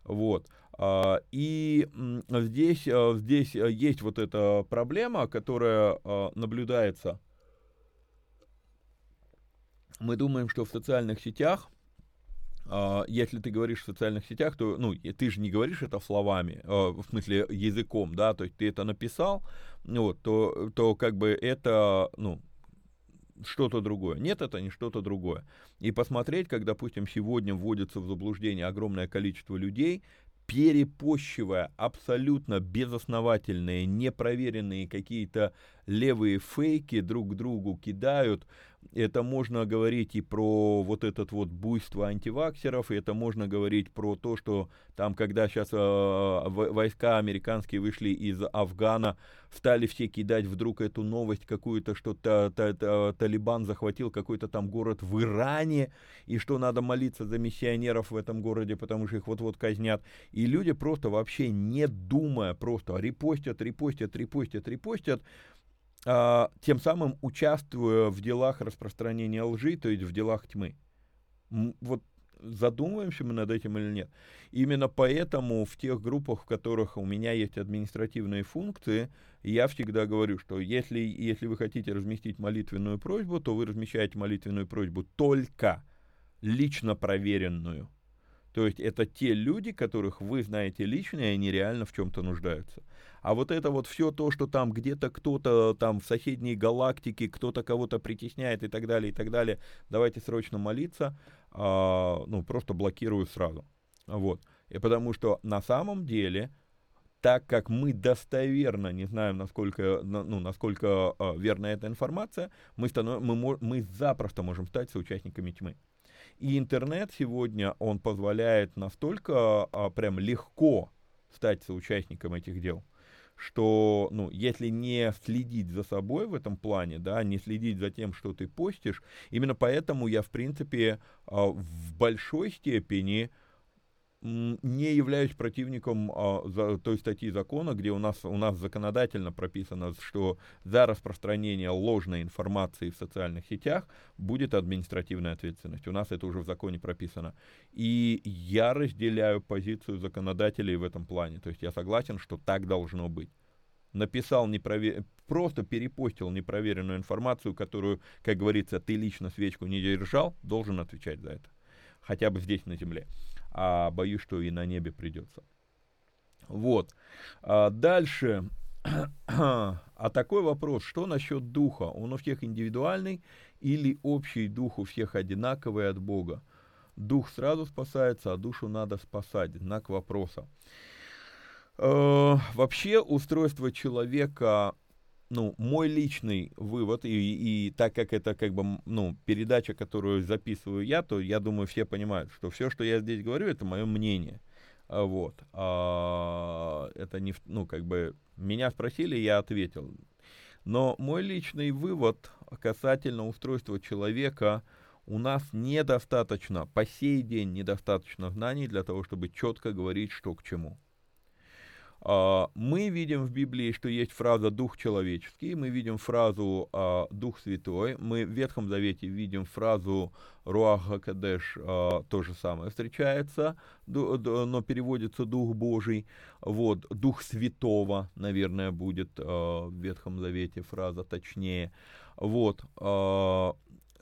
S2: Вот. А, и здесь, а, здесь а, есть вот эта проблема, которая наблюдается. Мы думаем, что в социальных сетях, если ты говоришь в социальных сетях, то, ну, ты же не говоришь это словами, в смысле языком, да, то есть ты это написал, вот, то, то как бы это, ну, что-то другое. Нет, это не что-то другое. И посмотреть, как, допустим, сегодня вводится в заблуждение огромное количество людей, перепощивая абсолютно безосновательные, непроверенные какие-то левые фейки друг к другу кидают, это можно говорить и про вот этот вот буйство антиваксеров, и это можно говорить про то, что там, когда сейчас э, войска американские вышли из Афгана, стали все кидать вдруг эту новость какую-то, что та, та, та, Талибан захватил какой-то там город в Иране, и что надо молиться за миссионеров в этом городе, потому что их вот-вот казнят. И люди просто вообще не думая, просто репостят, репостят, репостят, репостят, а, тем самым участвуя в делах распространения лжи, то есть в делах тьмы. Вот задумываемся мы над этим или нет. Именно поэтому в тех группах, в которых у меня есть административные функции, я всегда говорю, что если, если вы хотите разместить молитвенную просьбу, то вы размещаете молитвенную просьбу только лично проверенную. То есть это те люди, которых вы знаете лично, и они реально в чем-то нуждаются. А вот это вот все то, что там где-то кто-то там в соседней галактике, кто-то кого-то притесняет и так далее, и так далее, давайте срочно молиться, а, ну, просто блокирую сразу. Вот. И потому что на самом деле, так как мы достоверно не знаем, насколько, ну, насколько э, верна эта информация, мы, станов, мы, мы запросто можем стать соучастниками тьмы. И интернет сегодня, он позволяет настолько а, прям легко стать соучастником этих дел, что, ну, если не следить за собой в этом плане, да, не следить за тем, что ты постишь, именно поэтому я, в принципе, а, в большой степени не являюсь противником а, за, той статьи закона, где у нас, у нас законодательно прописано, что за распространение ложной информации в социальных сетях будет административная ответственность. У нас это уже в законе прописано. И я разделяю позицию законодателей в этом плане. То есть я согласен, что так должно быть. Написал непровер... просто перепостил непроверенную информацию, которую, как говорится, ты лично свечку не держал, должен отвечать за это. Хотя бы здесь на земле а боюсь, что и на небе придется. Вот. А дальше. А такой вопрос, что насчет духа? Он у всех индивидуальный или общий дух у всех одинаковый от Бога? Дух сразу спасается, а душу надо спасать. Знак вопроса. Э, вообще устройство человека ну, мой личный вывод, и, и так как это как бы, ну, передача, которую записываю я, то я думаю, все понимают, что все, что я здесь говорю, это мое мнение. А, вот. А, это не, ну, как бы, меня спросили, я ответил. Но мой личный вывод касательно устройства человека, у нас недостаточно, по сей день недостаточно знаний для того, чтобы четко говорить, что к чему. А, мы видим в Библии, что есть фраза «дух человеческий», мы видим фразу а, «дух святой», мы в Ветхом Завете видим фразу «руах хакадеш», а, то же самое встречается, но переводится «дух Божий», вот, «дух святого», наверное, будет в Ветхом Завете фраза точнее, вот,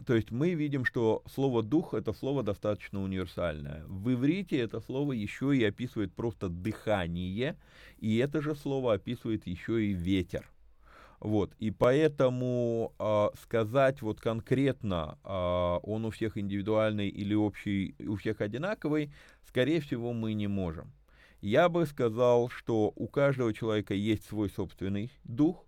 S2: то есть мы видим, что слово «дух» — это слово достаточно универсальное. В иврите это слово еще и описывает просто дыхание, и это же слово описывает еще и ветер. Вот, и поэтому э, сказать вот конкретно, э, он у всех индивидуальный или общий, у всех одинаковый, скорее всего, мы не можем. Я бы сказал, что у каждого человека есть свой собственный дух,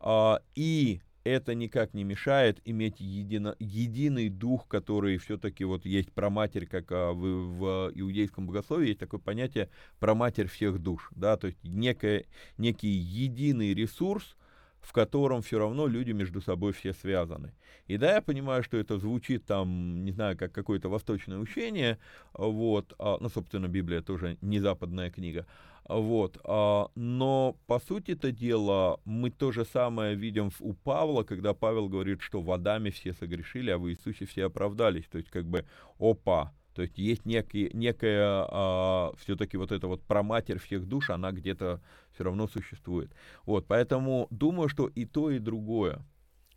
S2: э, и это никак не мешает иметь едино, единый дух, который все-таки вот есть про матерь, как а, в, в иудейском богословии есть такое понятие про матерь всех душ, да, то есть некое, некий единый ресурс, в котором все равно люди между собой все связаны. И да, я понимаю, что это звучит там, не знаю, как какое-то восточное учение, вот, а, ну, собственно, Библия тоже не западная книга, вот, а, но по сути это дело мы то же самое видим у Павла, когда Павел говорит, что водами все согрешили, а в Иисусе все оправдались, то есть как бы, опа, то есть есть некий, некая, а, все-таки вот эта вот проматерь всех душ, она где-то все равно существует. Вот, поэтому думаю, что и то, и другое.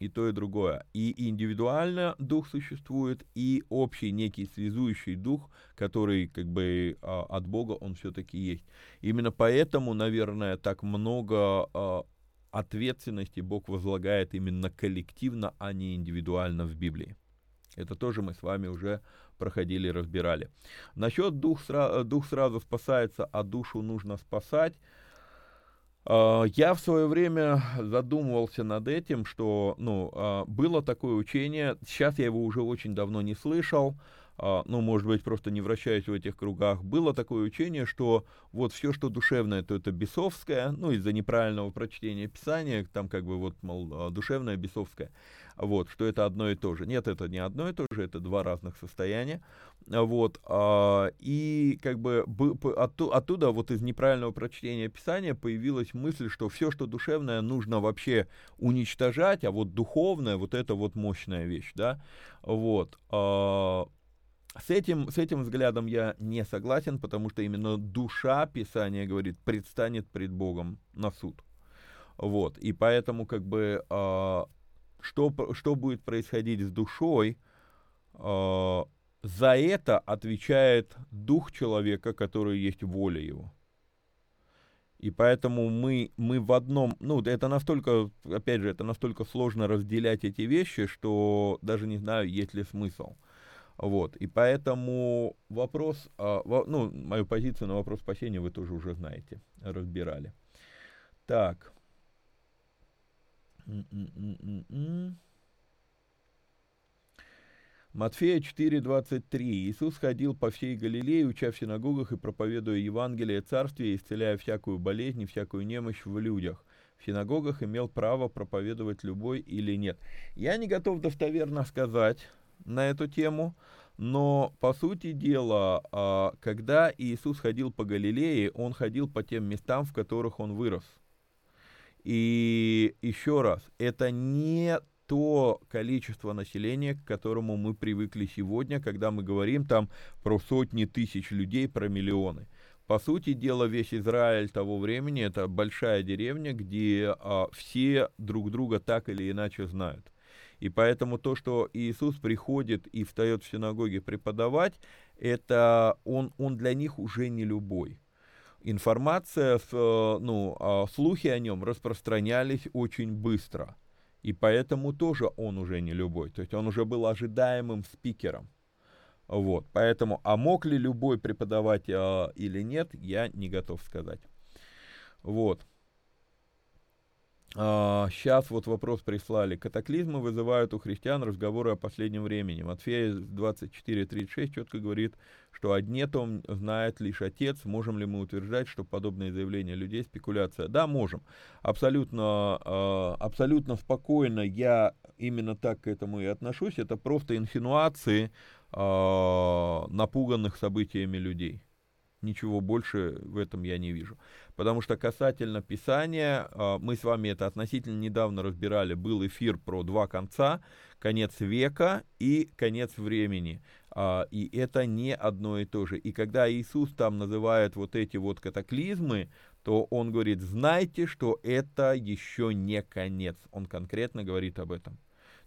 S2: И то, и другое. И индивидуально дух существует, и общий некий связующий дух, который как бы а, от Бога, он все-таки есть. Именно поэтому, наверное, так много а, ответственности Бог возлагает именно коллективно, а не индивидуально в Библии. Это тоже мы с вами уже проходили, разбирали. Насчет дух, дух сразу спасается, а душу нужно спасать. А, я в свое время задумывался над этим, что ну, а, было такое учение, сейчас я его уже очень давно не слышал, ну, может быть, просто не вращаюсь в этих кругах, было такое учение, что вот все, что душевное, то это бесовское, ну, из-за неправильного прочтения Писания, там как бы вот, мол, душевное, бесовское вот, что это одно и то же. Нет, это не одно и то же, это два разных состояния, вот, а, и как бы оттуда, вот из неправильного прочтения Писания появилась мысль, что все, что душевное, нужно вообще уничтожать, а вот духовное, вот это вот мощная вещь, да, вот, а, с этим, с этим взглядом я не согласен, потому что именно душа Писания говорит, предстанет пред Богом на суд. Вот, и поэтому как бы э, что, что будет происходить с душой, э, за это отвечает дух человека, который есть воля его. И поэтому мы, мы в одном, ну, это настолько, опять же, это настолько сложно разделять эти вещи, что даже не знаю, есть ли смысл. Вот, и поэтому вопрос, а, ну, мою позицию на вопрос спасения вы тоже уже знаете, разбирали. Так. Матфея 4:23. Иисус ходил по всей Галилее, уча в синагогах и проповедуя Евангелие Царствия, исцеляя всякую болезнь и всякую немощь в людях. В синагогах имел право проповедовать любой или нет. Я не готов достоверно сказать на эту тему, но по сути дела, а, когда Иисус ходил по Галилее, он ходил по тем местам, в которых он вырос. И еще раз, это не то количество населения, к которому мы привыкли сегодня, когда мы говорим там про сотни тысяч людей, про миллионы. По сути дела, весь Израиль того времени это большая деревня, где а, все друг друга так или иначе знают. И поэтому то, что Иисус приходит и встает в синагоге преподавать, это он, он для них уже не любой. Информация, ну, а, слухи о нем распространялись очень быстро. И поэтому тоже он уже не любой. То есть он уже был ожидаемым спикером. Вот, поэтому, а мог ли любой преподавать а, или нет, я не готов сказать. Вот. А, сейчас вот вопрос прислали. Катаклизмы вызывают у христиан разговоры о последнем времени. Матфея 24.36 четко говорит, что о дне том знает лишь Отец. Можем ли мы утверждать, что подобные заявления людей спекуляция? Да, можем. Абсолютно, а, абсолютно спокойно я именно так к этому и отношусь. Это просто инсинуации а, напуганных событиями людей. Ничего больше в этом я не вижу. Потому что касательно Писания, а, мы с вами это относительно недавно разбирали, был эфир про два конца, конец века и конец времени. А, и это не одно и то же. И когда Иисус там называет вот эти вот катаклизмы, то он говорит, знайте, что это еще не конец. Он конкретно говорит об этом.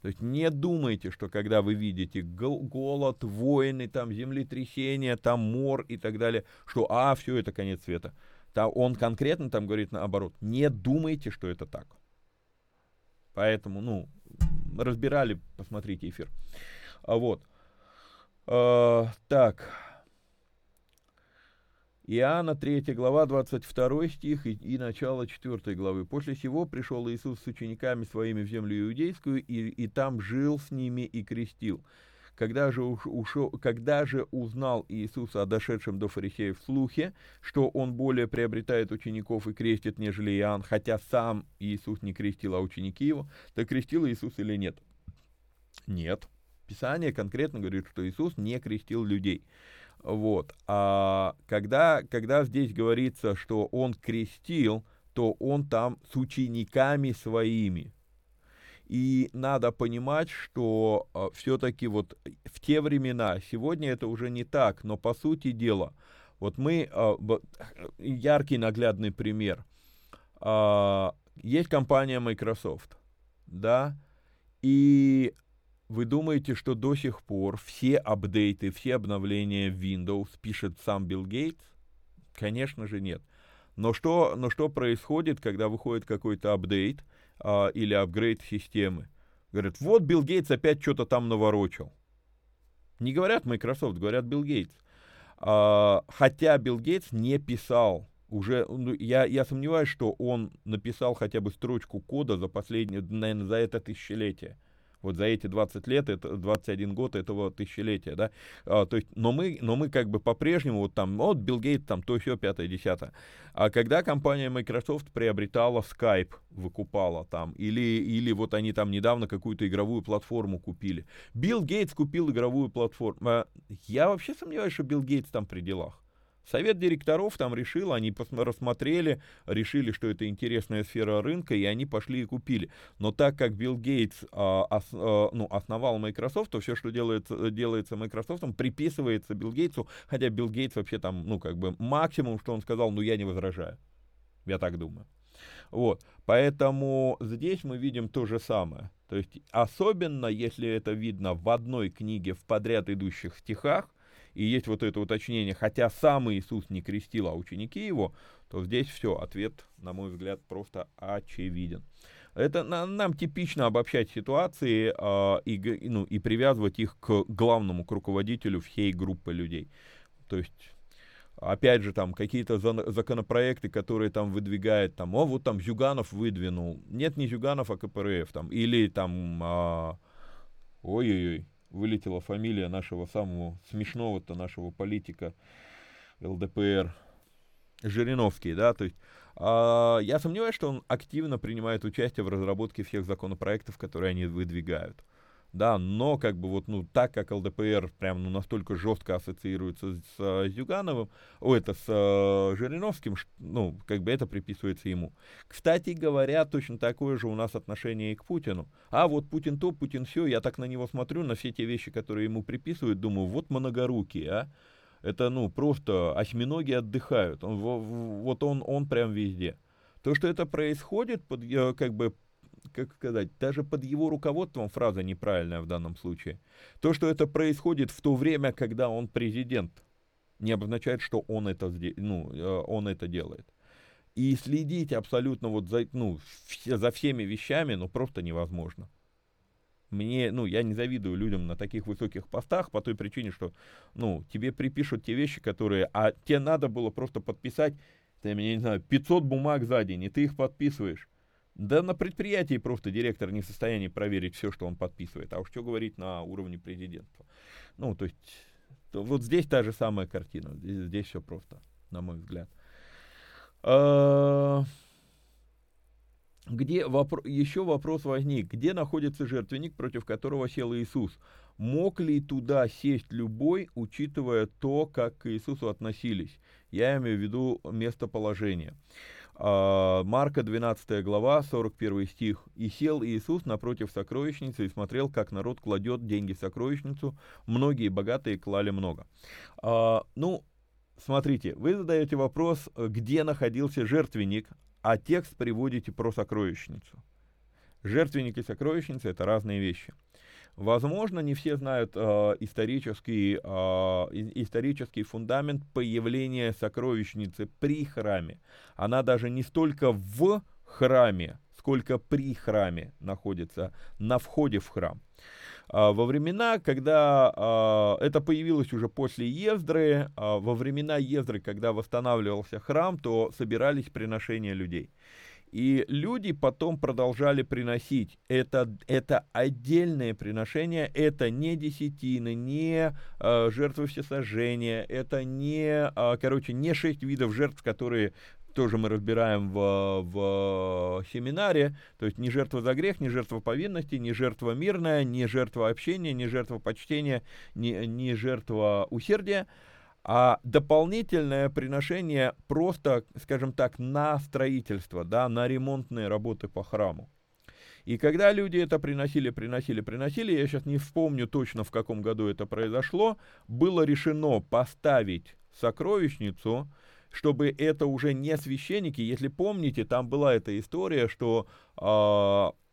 S2: То есть не думайте, что когда вы видите голод, войны, там землетрясения, там мор и так далее, что а, все это конец света. Да, он конкретно там говорит наоборот, не думайте, что это так. Поэтому, ну, разбирали, посмотрите эфир. А вот. А, так. Иоанна 3 глава 22 стих и, и начало 4 главы. «После сего пришел Иисус с учениками своими в землю иудейскую, и, и там жил с ними и крестил. Когда же, ушел, когда же узнал Иисус о дошедшем до фарисеев слухе, что он более приобретает учеников и крестит, нежели Иоанн, хотя сам Иисус не крестил, а ученики его, то крестил Иисус или нет? Нет. Писание конкретно говорит, что Иисус не крестил людей. Вот. А когда, когда здесь говорится, что он крестил, то он там с учениками своими. И надо понимать, что э, а, все-таки вот в те времена, сегодня это уже не так, но по сути дела, вот мы, э, яркий наглядный пример, э, есть компания Microsoft, да, и вы думаете, что до сих пор все апдейты, все обновления Windows пишет сам Билл Гейтс? Конечно же нет. Но что, но что происходит, когда выходит какой-то апдейт а, или апгрейд системы? Говорят, вот Билл Гейтс опять что-то там наворочил. Не говорят Microsoft, говорят Билл Гейтс. А, хотя Билл Гейтс не писал уже, ну, я, я сомневаюсь, что он написал хотя бы строчку кода за последнее, наверное, за это тысячелетие вот за эти 20 лет, это 21 год этого тысячелетия, да, а, то есть, но мы, но мы как бы по-прежнему, вот там, вот Билл Гейт, там, то все, пятое, десятое. А когда компания Microsoft приобретала Skype, выкупала там, или, или вот они там недавно какую-то игровую платформу купили. Билл Гейтс купил игровую платформу. А, я вообще сомневаюсь, что Билл Гейтс там при делах. Совет директоров там решил, они рассмотрели, решили, что это интересная сфера рынка, и они пошли и купили. Но так как Билл Гейтс а, ос, а, ну, основал Microsoft, то все, что делается, делается Microsoft, приписывается Билл Гейтсу, хотя Билл Гейтс вообще там, ну, как бы максимум, что он сказал, ну, я не возражаю. Я так думаю. Вот, поэтому здесь мы видим то же самое. То есть, особенно если это видно в одной книге в подряд идущих стихах, и есть вот это уточнение, хотя сам Иисус не крестил, а ученики его, то здесь все, ответ, на мой взгляд, просто очевиден. Это нам типично обобщать ситуации э, и, ну, и привязывать их к главному, к руководителю всей группы людей. То есть опять же, там какие-то законопроекты, которые там выдвигает, там, о, вот там Зюганов выдвинул. Нет, не Зюганов, а КПРФ, там, или там, а, ой-ой-ой, вылетела фамилия нашего самого смешного-то нашего политика ЛДПР, Жириновский, да, то есть а, я сомневаюсь, что он активно принимает участие в разработке всех законопроектов, которые они выдвигают да, но как бы вот, ну, так как ЛДПР прям, ну, настолько жестко ассоциируется с, с Зюгановым, о, это с э, Жириновским, ну, как бы это приписывается ему. Кстати говоря, точно такое же у нас отношение и к Путину. А вот Путин то, Путин все, я так на него смотрю, на все те вещи, которые ему приписывают, думаю, вот многорукий, а, это, ну, просто осьминоги отдыхают, он, вот он, он прям везде. То, что это происходит, под, э, как бы как сказать, даже под его руководством фраза неправильная в данном случае. То, что это происходит в то время, когда он президент, не обозначает, что он это, ну, э, он это делает. И следить абсолютно вот за, ну, за всеми вещами, ну, просто невозможно. Мне, ну, я не завидую людям на таких высоких постах по той причине, что, ну, тебе припишут те вещи, которые, а тебе надо было просто подписать, я не знаю, 500 бумаг за день, и ты их подписываешь. Да на предприятии просто директор не в состоянии проверить все, что он подписывает. А уж что говорить на уровне президентства. Ну, то есть, то вот здесь та же самая картина. Здесь, здесь все просто, на мой взгляд. А, где вопро- еще вопрос возник, где находится жертвенник, против которого сел Иисус? Мог ли туда сесть любой, учитывая то, как к Иисусу относились? Я имею в виду местоположение. Марка 12 глава, 41 стих. «И сел Иисус напротив сокровищницы и смотрел, как народ кладет деньги в сокровищницу. Многие богатые клали много». А, ну, смотрите, вы задаете вопрос, где находился жертвенник, а текст приводите про сокровищницу. Жертвенник и сокровищница – это разные вещи. Возможно, не все знают э, исторический, э, исторический фундамент появления сокровищницы при храме. Она даже не столько в храме, сколько при храме находится, на входе в храм. А, во времена, когда а, это появилось уже после Ездры, а, во времена Ездры, когда восстанавливался храм, то собирались приношения людей. И люди потом продолжали приносить. Это, это отдельное приношение, это не десятины, не э, жертвы всесожжения, это не, э, короче, не шесть видов жертв, которые тоже мы разбираем в, в семинаре, то есть не жертва за грех, не жертва повинности, не жертва мирная, не жертва общения, не жертва почтения, не, не жертва усердия, а дополнительное приношение просто, скажем так, на строительство, да, на ремонтные работы по храму. И когда люди это приносили, приносили, приносили, я сейчас не вспомню точно, в каком году это произошло, было решено поставить сокровищницу, чтобы это уже не священники, если помните, там была эта история, что э,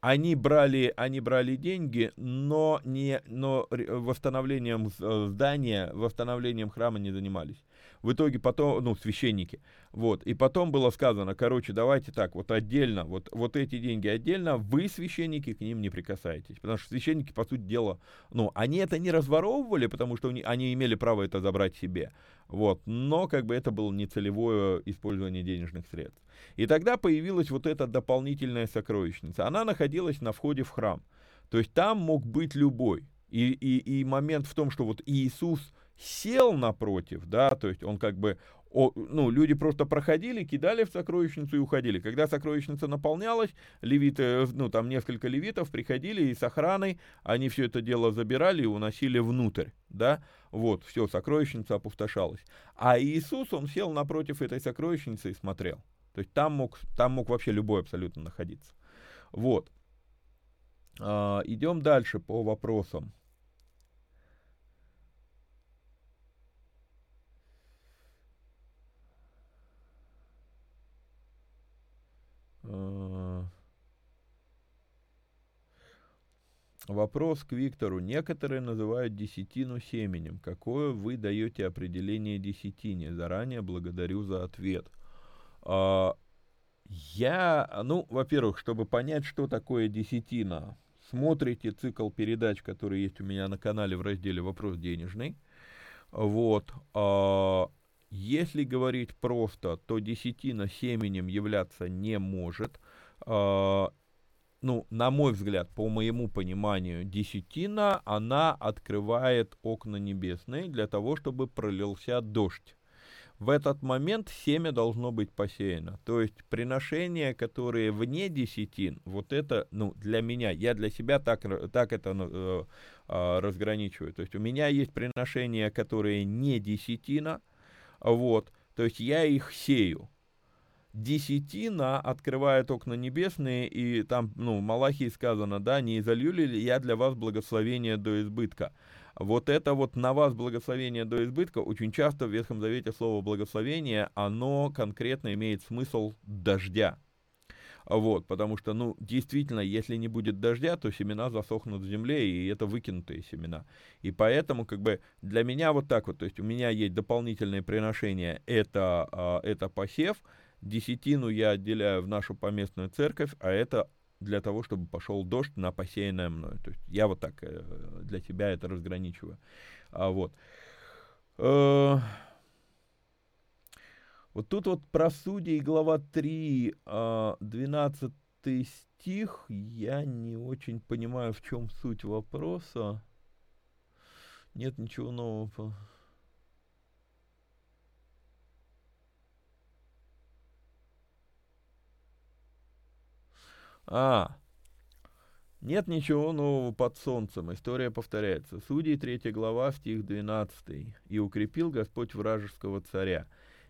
S2: они брали, они брали деньги, но, не, но восстановлением э, здания, восстановлением храма не занимались. В итоге потом, ну, священники. Вот. И потом было сказано, короче, давайте так, вот отдельно, вот, вот эти деньги отдельно, вы, священники, к ним не прикасаетесь. Потому что священники, по сути дела, ну, они это не разворовывали, потому что они имели право это забрать себе. Вот. Но, как бы, это было нецелевое использование денежных средств. И тогда появилась вот эта дополнительная сокровищница. Она находилась на входе в храм. То есть там мог быть любой. И, и, и момент в том, что вот Иисус сел напротив, да, то есть он как бы, о, ну, люди просто проходили, кидали в сокровищницу и уходили. Когда сокровищница наполнялась, левиты, ну, там несколько левитов приходили и с охраной, они все это дело забирали и уносили внутрь. да, вот, все, сокровищница опустошалась. А Иисус, он сел напротив этой сокровищницы и смотрел. То есть там мог, там мог вообще любой абсолютно находиться. Вот. А, идем дальше по вопросам. Вопрос к Виктору. Некоторые называют десятину семенем. Какое вы даете определение десятине? Заранее благодарю за ответ. А, я, ну, во-первых, чтобы понять, что такое десятина, смотрите цикл передач, который есть у меня на канале в разделе «Вопрос денежный». Вот. А, если говорить просто, то десятина семенем являться не может. А, ну, на мой взгляд, по моему пониманию, десятина, она открывает окна небесные для того, чтобы пролился дождь в этот момент семя должно быть посеяно. То есть приношения, которые вне десятин, вот это, ну, для меня, я для себя так, так это э, э, разграничиваю. То есть у меня есть приношения, которые не десятина, вот, то есть я их сею. Десятина открывает окна небесные, и там, ну, в Малахии сказано, да, не изолью ли я для вас благословение до избытка вот это вот на вас благословение до избытка, очень часто в Ветхом Завете слово благословение, оно конкретно имеет смысл дождя. Вот, потому что, ну, действительно, если не будет дождя, то семена засохнут в земле, и это выкинутые семена. И поэтому, как бы, для меня вот так вот, то есть у меня есть дополнительные приношения, это, а, это посев, десятину я отделяю в нашу поместную церковь, а это для того, чтобы пошел дождь на посеянное мною. То есть я вот так э, для тебя это разграничиваю. А вот. Вот тут вот про судей, глава 3, 12 а, стих, я не очень понимаю, в чем суть вопроса. Нет ничего нового. А, нет ничего нового под солнцем. История повторяется. Судей 3 глава, стих 12. «И укрепил Господь вражеского царя».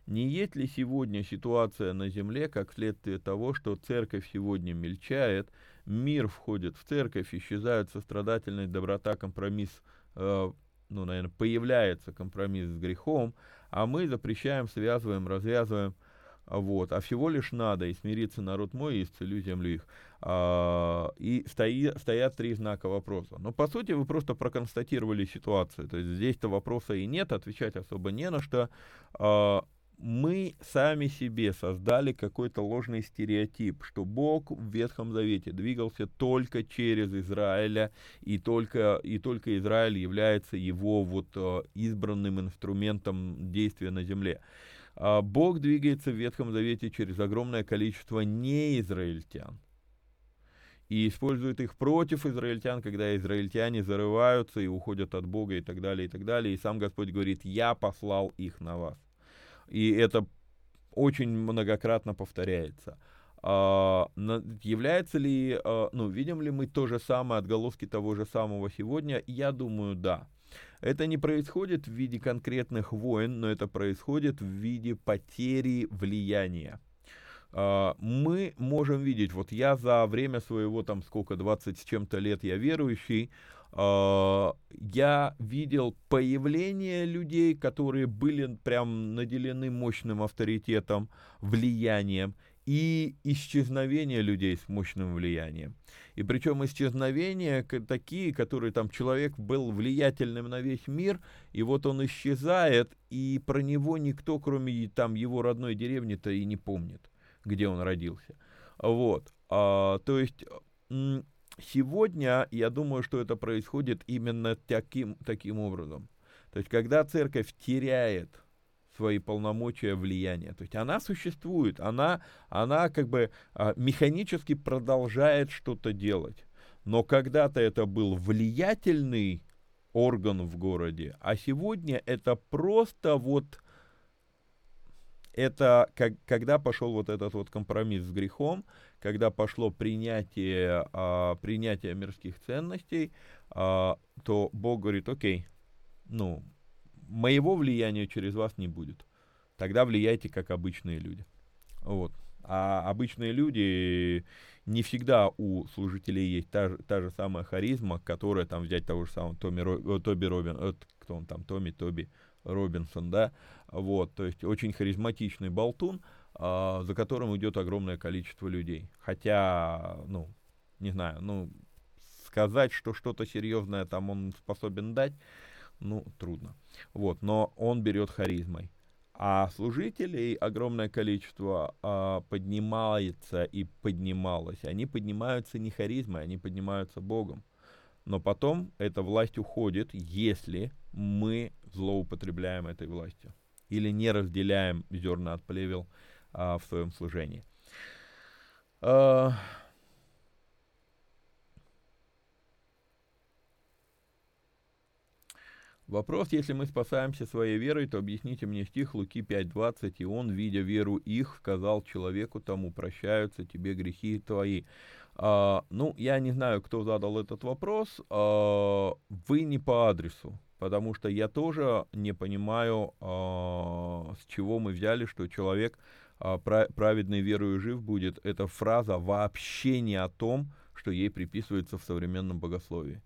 S2: Не есть ли сегодня ситуация на земле, как следствие того, что церковь сегодня мельчает, мир входит в церковь, исчезают сострадательность, доброта, компромисс, э, ну, наверное, появляется компромисс с грехом, а мы запрещаем, связываем, развязываем – вот, а всего лишь надо и смириться народ мой, и исцелю землю их. А, и стои, стоят три знака вопроса. Но по сути вы просто проконстатировали ситуацию. То есть здесь-то вопроса и нет, отвечать особо не на что. А, мы сами себе создали какой-то ложный стереотип, что Бог в Ветхом Завете двигался только через Израиля, и только, и только Израиль является его вот а, избранным инструментом действия на земле. А Бог двигается в Ветхом Завете через огромное количество неизраильтян и использует их против израильтян, когда израильтяне зарываются и уходят от Бога и так далее, и так далее. И сам Господь говорит, я послал их на вас. И это очень многократно повторяется. А, является ли, а, ну, видим ли мы то же самое, отголоски того же самого сегодня? Я думаю, да. Это не происходит в виде конкретных войн, но это происходит в виде потери влияния. А, мы можем видеть, вот я за время своего, там сколько, 20 с чем-то лет я верующий, я видел появление людей, которые были прям наделены мощным авторитетом, влиянием, и исчезновение людей с мощным влиянием. И причем исчезновения такие, которые там человек был влиятельным на весь мир, и вот он исчезает, и про него никто, кроме там его родной деревни-то и не помнит, где он родился. Вот. А, то есть сегодня я думаю, что это происходит именно таким, таким образом. То есть когда церковь теряет свои полномочия, влияния. То есть она существует, она, она как бы а, механически продолжает что-то делать. Но когда-то это был влиятельный орган в городе, а сегодня это просто вот это как, когда пошел вот этот вот компромисс с грехом, когда пошло принятие, а, принятие мирских ценностей, а, то Бог говорит, окей, ну, моего влияния через вас не будет. Тогда влияйте как обычные люди. Вот. А обычные люди не всегда у служителей есть та, та же самая харизма, которая там взять того же самого Томи, Ро, Тоби Робин, э, кто он там, Томи, Тоби Робинсон, да, вот, то есть очень харизматичный болтун, э, за которым идет огромное количество людей. Хотя, ну, не знаю, ну, сказать, что что-то серьезное там он способен дать, ну, трудно. Вот, но он берет харизмой. А служителей огромное количество а, поднимается и поднималось. Они поднимаются не харизмой, они поднимаются Богом. Но потом эта власть уходит, если мы злоупотребляем этой властью или не разделяем зерна от плевел а, в своем служении. А, Вопрос, если мы спасаемся своей верой, то объясните мне стих Луки 5.20, и он, видя веру их, сказал человеку тому, прощаются тебе грехи твои. А, ну, я не знаю, кто задал этот вопрос, а, вы не по адресу, потому что я тоже не понимаю, а, с чего мы взяли, что человек а, праведной верою жив будет. Эта фраза вообще не о том, что ей приписывается в современном богословии.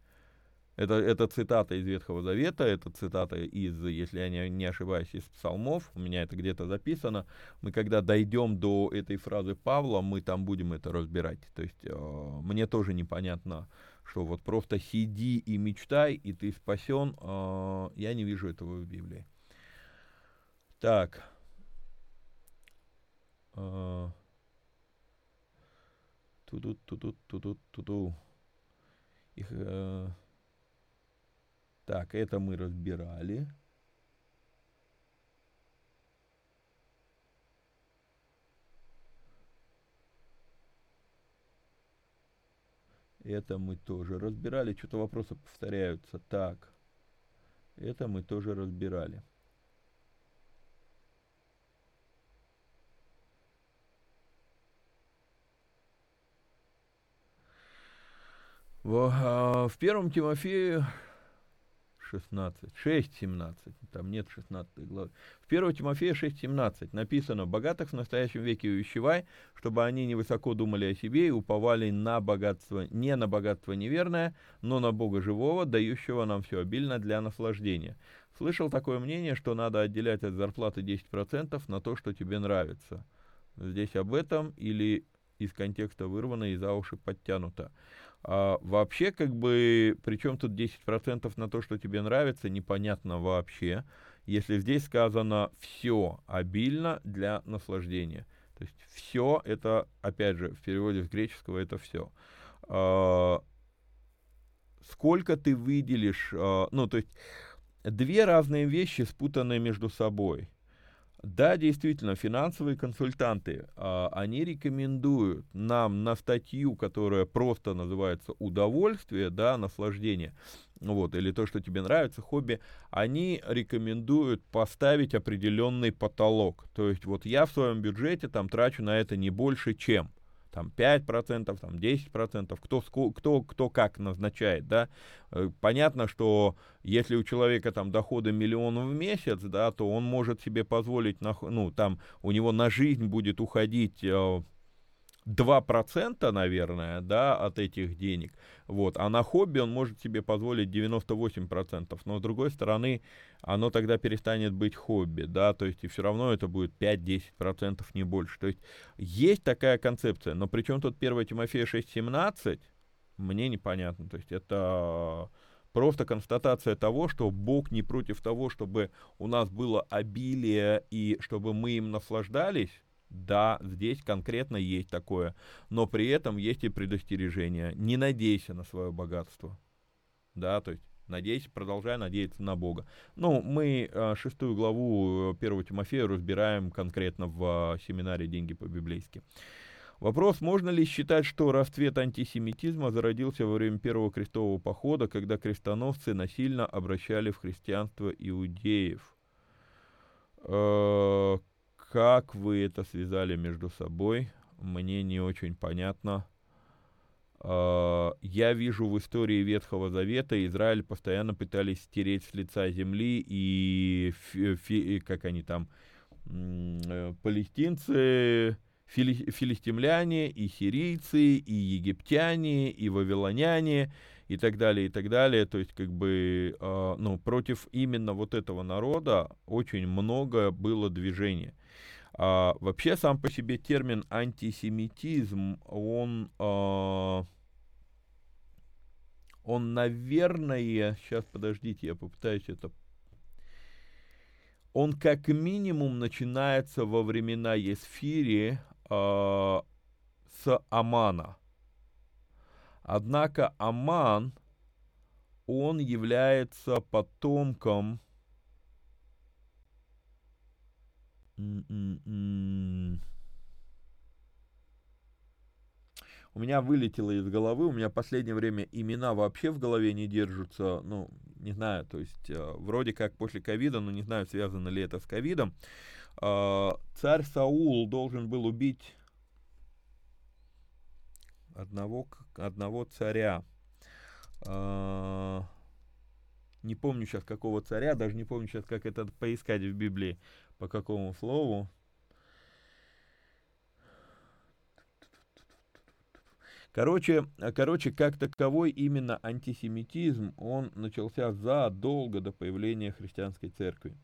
S2: Это, это цитата из Ветхого Завета, это цитата из, если я не, не ошибаюсь, из псалмов, у меня это где-то записано. Мы когда дойдем до этой фразы Павла, мы там будем это разбирать. То есть э, мне тоже непонятно, что вот просто сиди и мечтай, и ты спасен. Э, я не вижу этого в Библии. Так. Ту-ду, ту-ду, ту-ду, ту-ду. Их... Э, так, это мы разбирали. Это мы тоже разбирали. Что-то вопросы повторяются. Так. Это мы тоже разбирали. В, а, в первом Тимофею 16, 6, 17, там нет 16 главы. В 1 Тимофея 6, 17 написано, «Богатых в настоящем веке увещевай, чтобы они не высоко думали о себе и уповали на богатство, не на богатство неверное, но на Бога живого, дающего нам все обильно для наслаждения». Слышал такое мнение, что надо отделять от зарплаты 10% на то, что тебе нравится. Здесь об этом или из контекста вырвано и за уши подтянуто. А вообще, как бы, причем тут 10% на то, что тебе нравится, непонятно вообще. Если здесь сказано все обильно для наслаждения. То есть все это, опять же, в переводе с греческого это все. А, сколько ты выделишь, а, ну, то есть две разные вещи, спутанные между собой. Да, действительно, финансовые консультанты, а, они рекомендуют нам на статью, которая просто называется «Удовольствие», да, наслаждение, вот, или то, что тебе нравится, хобби, они рекомендуют поставить определенный потолок. То есть вот я в своем бюджете там трачу на это не больше, чем – там 5%, там 10%, кто, кто, кто как назначает, да. Э, понятно, что если у человека там доходы миллион в месяц, да, то он может себе позволить, ну, там у него на жизнь будет уходить э, 2%, наверное, да, от этих денег, вот, а на хобби он может себе позволить 98%, но с другой стороны, оно тогда перестанет быть хобби, да, то есть и все равно это будет 5-10%, не больше, то есть есть такая концепция, но причем тут 1 Тимофея 6.17, мне непонятно, то есть это просто констатация того, что Бог не против того, чтобы у нас было обилие и чтобы мы им наслаждались, да, здесь конкретно есть такое, но при этом есть и предостережение. Не надейся на свое богатство. Да, то есть надейся, продолжай надеяться на Бога. Ну, мы э, шестую главу 1 э, Тимофея разбираем конкретно в э, семинаре «Деньги по-библейски». Вопрос, можно ли считать, что расцвет антисемитизма зародился во время первого крестового похода, когда крестоносцы насильно обращали в христианство иудеев? Как вы это связали между собой? Мне не очень понятно. А, я вижу в истории Ветхого Завета Израиль постоянно пытались стереть с лица земли и, как они там, э, палестинцы, фили, филистимляне, и сирийцы, и египтяне, и вавилоняне, и так далее, и так далее. То есть, как бы, э, ну, против именно вот этого народа очень много было движения. А, вообще сам по себе термин антисемитизм, он, а, он, наверное, сейчас подождите, я попытаюсь это он как минимум начинается во времена Есфири э, с Амана. Однако Аман, он является потомком у меня вылетело из головы, у меня в последнее время имена вообще в голове не держатся, ну, не знаю, то есть э, вроде как после ковида, но не знаю, связано ли это с ковидом. Э, царь Саул должен был убить одного, одного царя. Э, не помню сейчас какого царя, даже не помню сейчас, как это поискать в Библии по какому слову. Короче, короче, как таковой именно антисемитизм, он начался задолго до появления христианской церкви.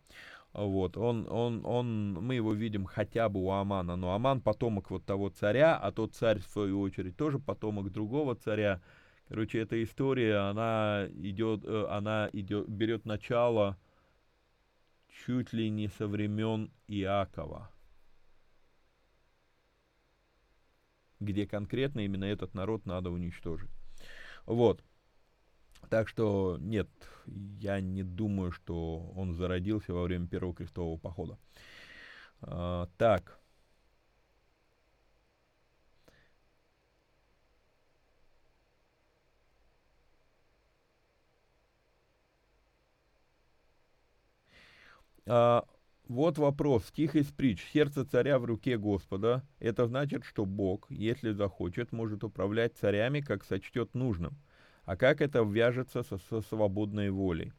S2: Вот, он, он, он, мы его видим хотя бы у Амана, но Аман потомок вот того царя, а тот царь, в свою очередь, тоже потомок другого царя. Короче, эта история, она идет, э, она идет, берет начало чуть ли не со времен Иакова, где конкретно именно этот народ надо уничтожить. Вот. Так что нет, я не думаю, что он зародился во время первого крестового похода. А, так. А, вот вопрос. Стих из притч. Сердце царя в руке Господа. Это значит, что Бог, если захочет, может управлять царями, как сочтет нужным. А как это вяжется со, со свободной волей?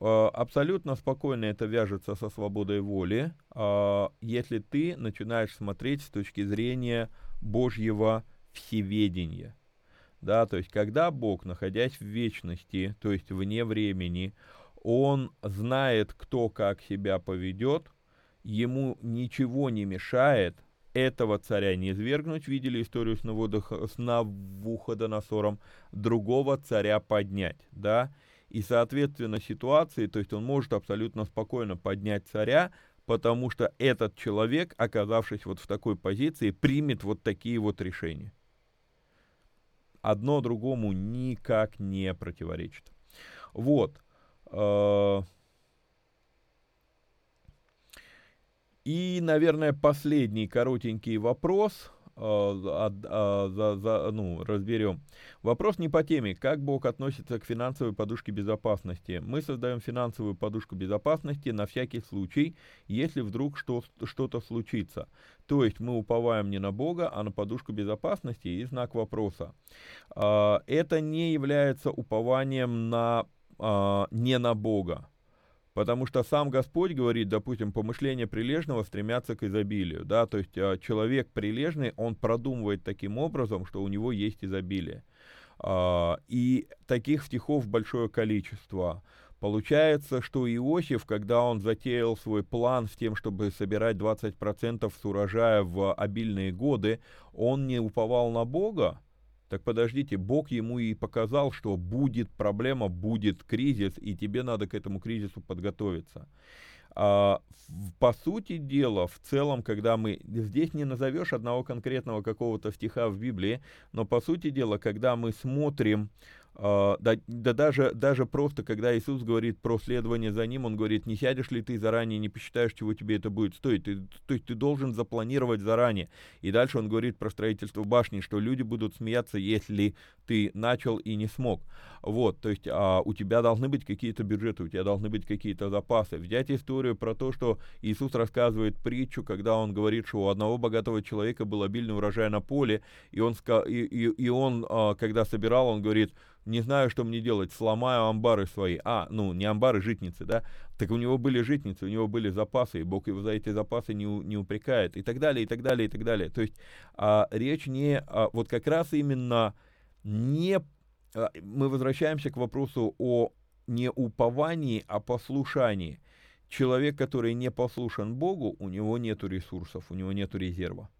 S2: А, абсолютно спокойно это вяжется со свободой воли, а, если ты начинаешь смотреть с точки зрения Божьего всеведения. Да, то есть, когда Бог, находясь в вечности, то есть вне времени, он знает, кто как себя поведет, ему ничего не мешает этого царя не свергнуть, видели историю с, Наводох, с Навуходоносором, другого царя поднять, да, и, соответственно, ситуации, то есть он может абсолютно спокойно поднять царя, потому что этот человек, оказавшись вот в такой позиции, примет вот такие вот решения. Одно другому никак не противоречит. Вот. Э, и, наверное, последний коротенький вопрос. Э, за, за, ну, разберем. Вопрос не по теме. Как Бог относится к финансовой подушке безопасности? Мы создаем финансовую подушку безопасности на всякий случай, если вдруг что, что-то случится. То есть мы уповаем не на Бога, а на подушку безопасности и знак вопроса. Это не является упованием на а, не на Бога. Потому что сам Господь говорит, допустим, помышления прилежного стремятся к изобилию, да, то есть а, человек прилежный, он продумывает таким образом, что у него есть изобилие. А, и таких стихов большое количество. Получается, что Иосиф, когда он затеял свой план с тем, чтобы собирать 20% с урожая в обильные годы, он не уповал на Бога, так подождите, Бог ему и показал, что будет проблема, будет кризис, и тебе надо к этому кризису подготовиться. А, по сути дела, в целом, когда мы... Здесь не назовешь одного конкретного какого-то стиха в Библии, но по сути дела, когда мы смотрим да, да даже, даже просто, когда Иисус говорит про следование за Ним, Он говорит, не сядешь ли ты заранее, не посчитаешь, чего тебе это будет стоить. Ты, то есть ты должен запланировать заранее. И дальше Он говорит про строительство башни, что люди будут смеяться, если ты начал и не смог. Вот, то есть а, у тебя должны быть какие-то бюджеты, у тебя должны быть какие-то запасы. Взять историю про то, что Иисус рассказывает притчу, когда он говорит, что у одного богатого человека был обильный урожай на поле, и он, и, и, и он а, когда собирал, он говорит, не знаю, что мне делать, сломаю амбары свои. А, ну, не амбары, житницы, да? Так у него были житницы, у него были запасы, и Бог его за эти запасы не, не упрекает, и так далее, и так далее, и так далее. То есть а, речь не, а, вот как раз именно не, а, мы возвращаемся к вопросу о не уповании, а послушании. Человек, который не послушан Богу, у него нет ресурсов, у него нет резерва.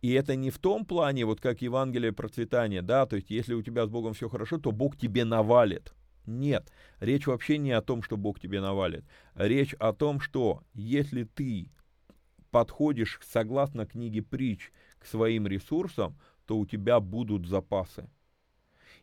S2: И это не в том плане, вот как Евангелие процветания, да, то есть если у тебя с Богом все хорошо, то Бог тебе навалит. Нет, речь вообще не о том, что Бог тебе навалит. Речь о том, что если ты подходишь согласно книге притч к своим ресурсам, то у тебя будут запасы.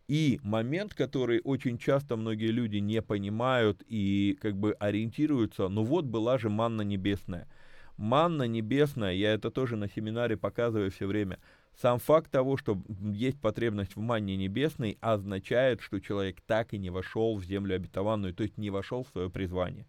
S2: И момент, который очень часто многие люди не понимают и как бы ориентируются, ну вот была же манна небесная – манна небесная, я это тоже на семинаре показываю все время, сам факт того, что есть потребность в манне небесной, означает, что человек так и не вошел в землю обетованную, то есть не вошел в свое призвание.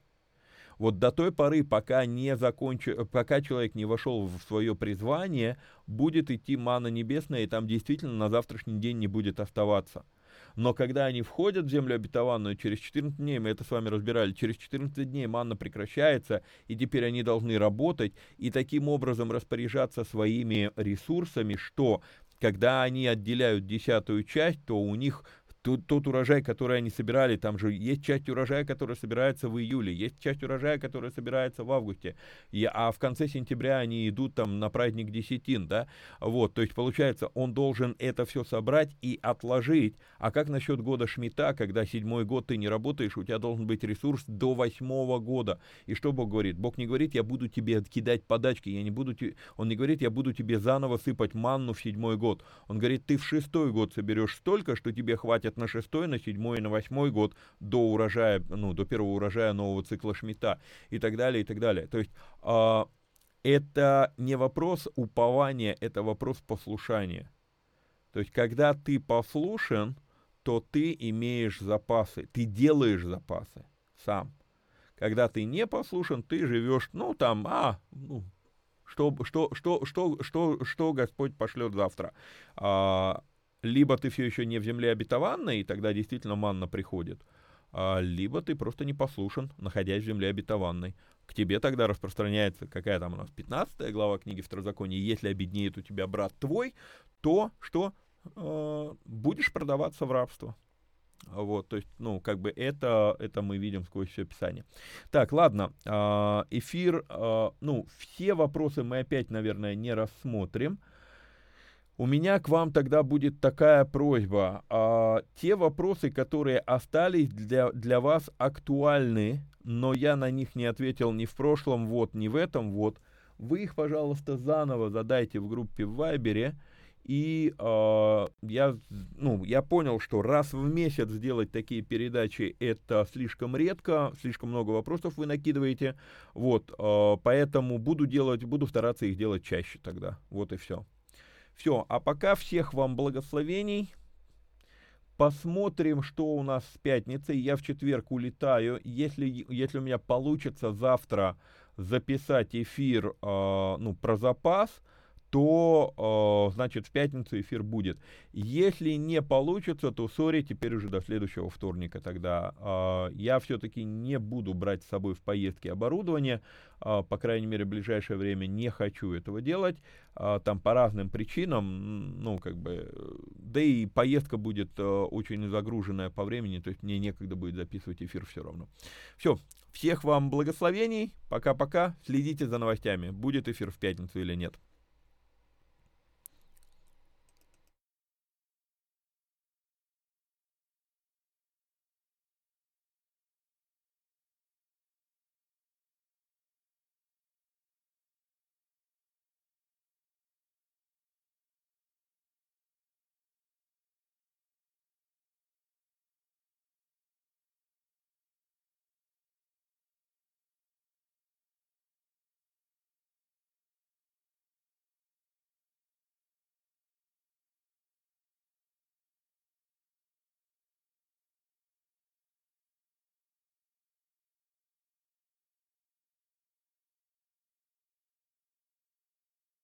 S2: Вот до той поры, пока, не закончу, пока человек не вошел в свое призвание, будет идти мана небесная, и там действительно на завтрашний день не будет оставаться – но когда они входят в землю обетованную, через 14 дней, мы это с вами разбирали, через 14 дней манна прекращается, и теперь они должны работать и таким образом распоряжаться своими ресурсами, что когда они отделяют десятую часть, то у них тот, тот урожай, который они собирали, там же есть часть урожая, которая собирается в июле, есть часть урожая, которая собирается в августе, и, а в конце сентября они идут там на праздник десятин, да, вот, то есть получается, он должен это все собрать и отложить, а как насчет года Шмита, когда седьмой год ты не работаешь, у тебя должен быть ресурс до восьмого года, и что Бог говорит? Бог не говорит, я буду тебе кидать подачки, я не буду, он не говорит, я буду тебе заново сыпать манну в седьмой год, он говорит, ты в шестой год соберешь столько, что тебе хватит на шестой, на седьмой и на восьмой год до урожая, ну, до первого урожая нового цикла Шмита и так далее, и так далее. То есть э, это не вопрос упования, это вопрос послушания. То есть когда ты послушен, то ты имеешь запасы, ты делаешь запасы сам. Когда ты не послушен, ты живешь, ну, там, а, ну, что, что, что, что, что, что Господь пошлет завтра. А, либо ты все еще не в земле обетованной, и тогда действительно манна приходит, а, либо ты просто не послушен, находясь в земле обетованной. К тебе тогда распространяется, какая там у нас, 15 глава книги Второзакония, если обеднеет у тебя брат твой, то что э, будешь продаваться в рабство. Вот, то есть, ну, как бы это, это мы видим сквозь все Писание. Так, ладно, э, эфир, э, ну, все вопросы мы опять, наверное, не рассмотрим. У меня к вам тогда будет такая просьба. А, те вопросы, которые остались для, для вас актуальны, но я на них не ответил ни в прошлом вот, ни в этом вот, вы их, пожалуйста, заново задайте в группе в Вайбере. И э, я, ну, я понял, что раз в месяц сделать такие передачи это слишком редко, слишком много вопросов вы накидываете. Вот, э, поэтому буду делать, буду стараться их делать чаще тогда. Вот и все. Все, а пока всех вам благословений. Посмотрим, что у нас с пятницей. Я в четверг улетаю. Если, если у меня получится завтра записать эфир э, ну, про запас, то, э, значит, в пятницу эфир будет. Если не получится, то, сори, теперь уже до следующего вторника тогда. Э, я все-таки не буду брать с собой в поездки оборудование, э, по крайней мере, в ближайшее время не хочу этого делать, э, там по разным причинам, ну, как бы, да и поездка будет э, очень загруженная по времени, то есть мне некогда будет записывать эфир все равно. Все, всех вам благословений, пока-пока, следите за новостями, будет эфир в пятницу или нет.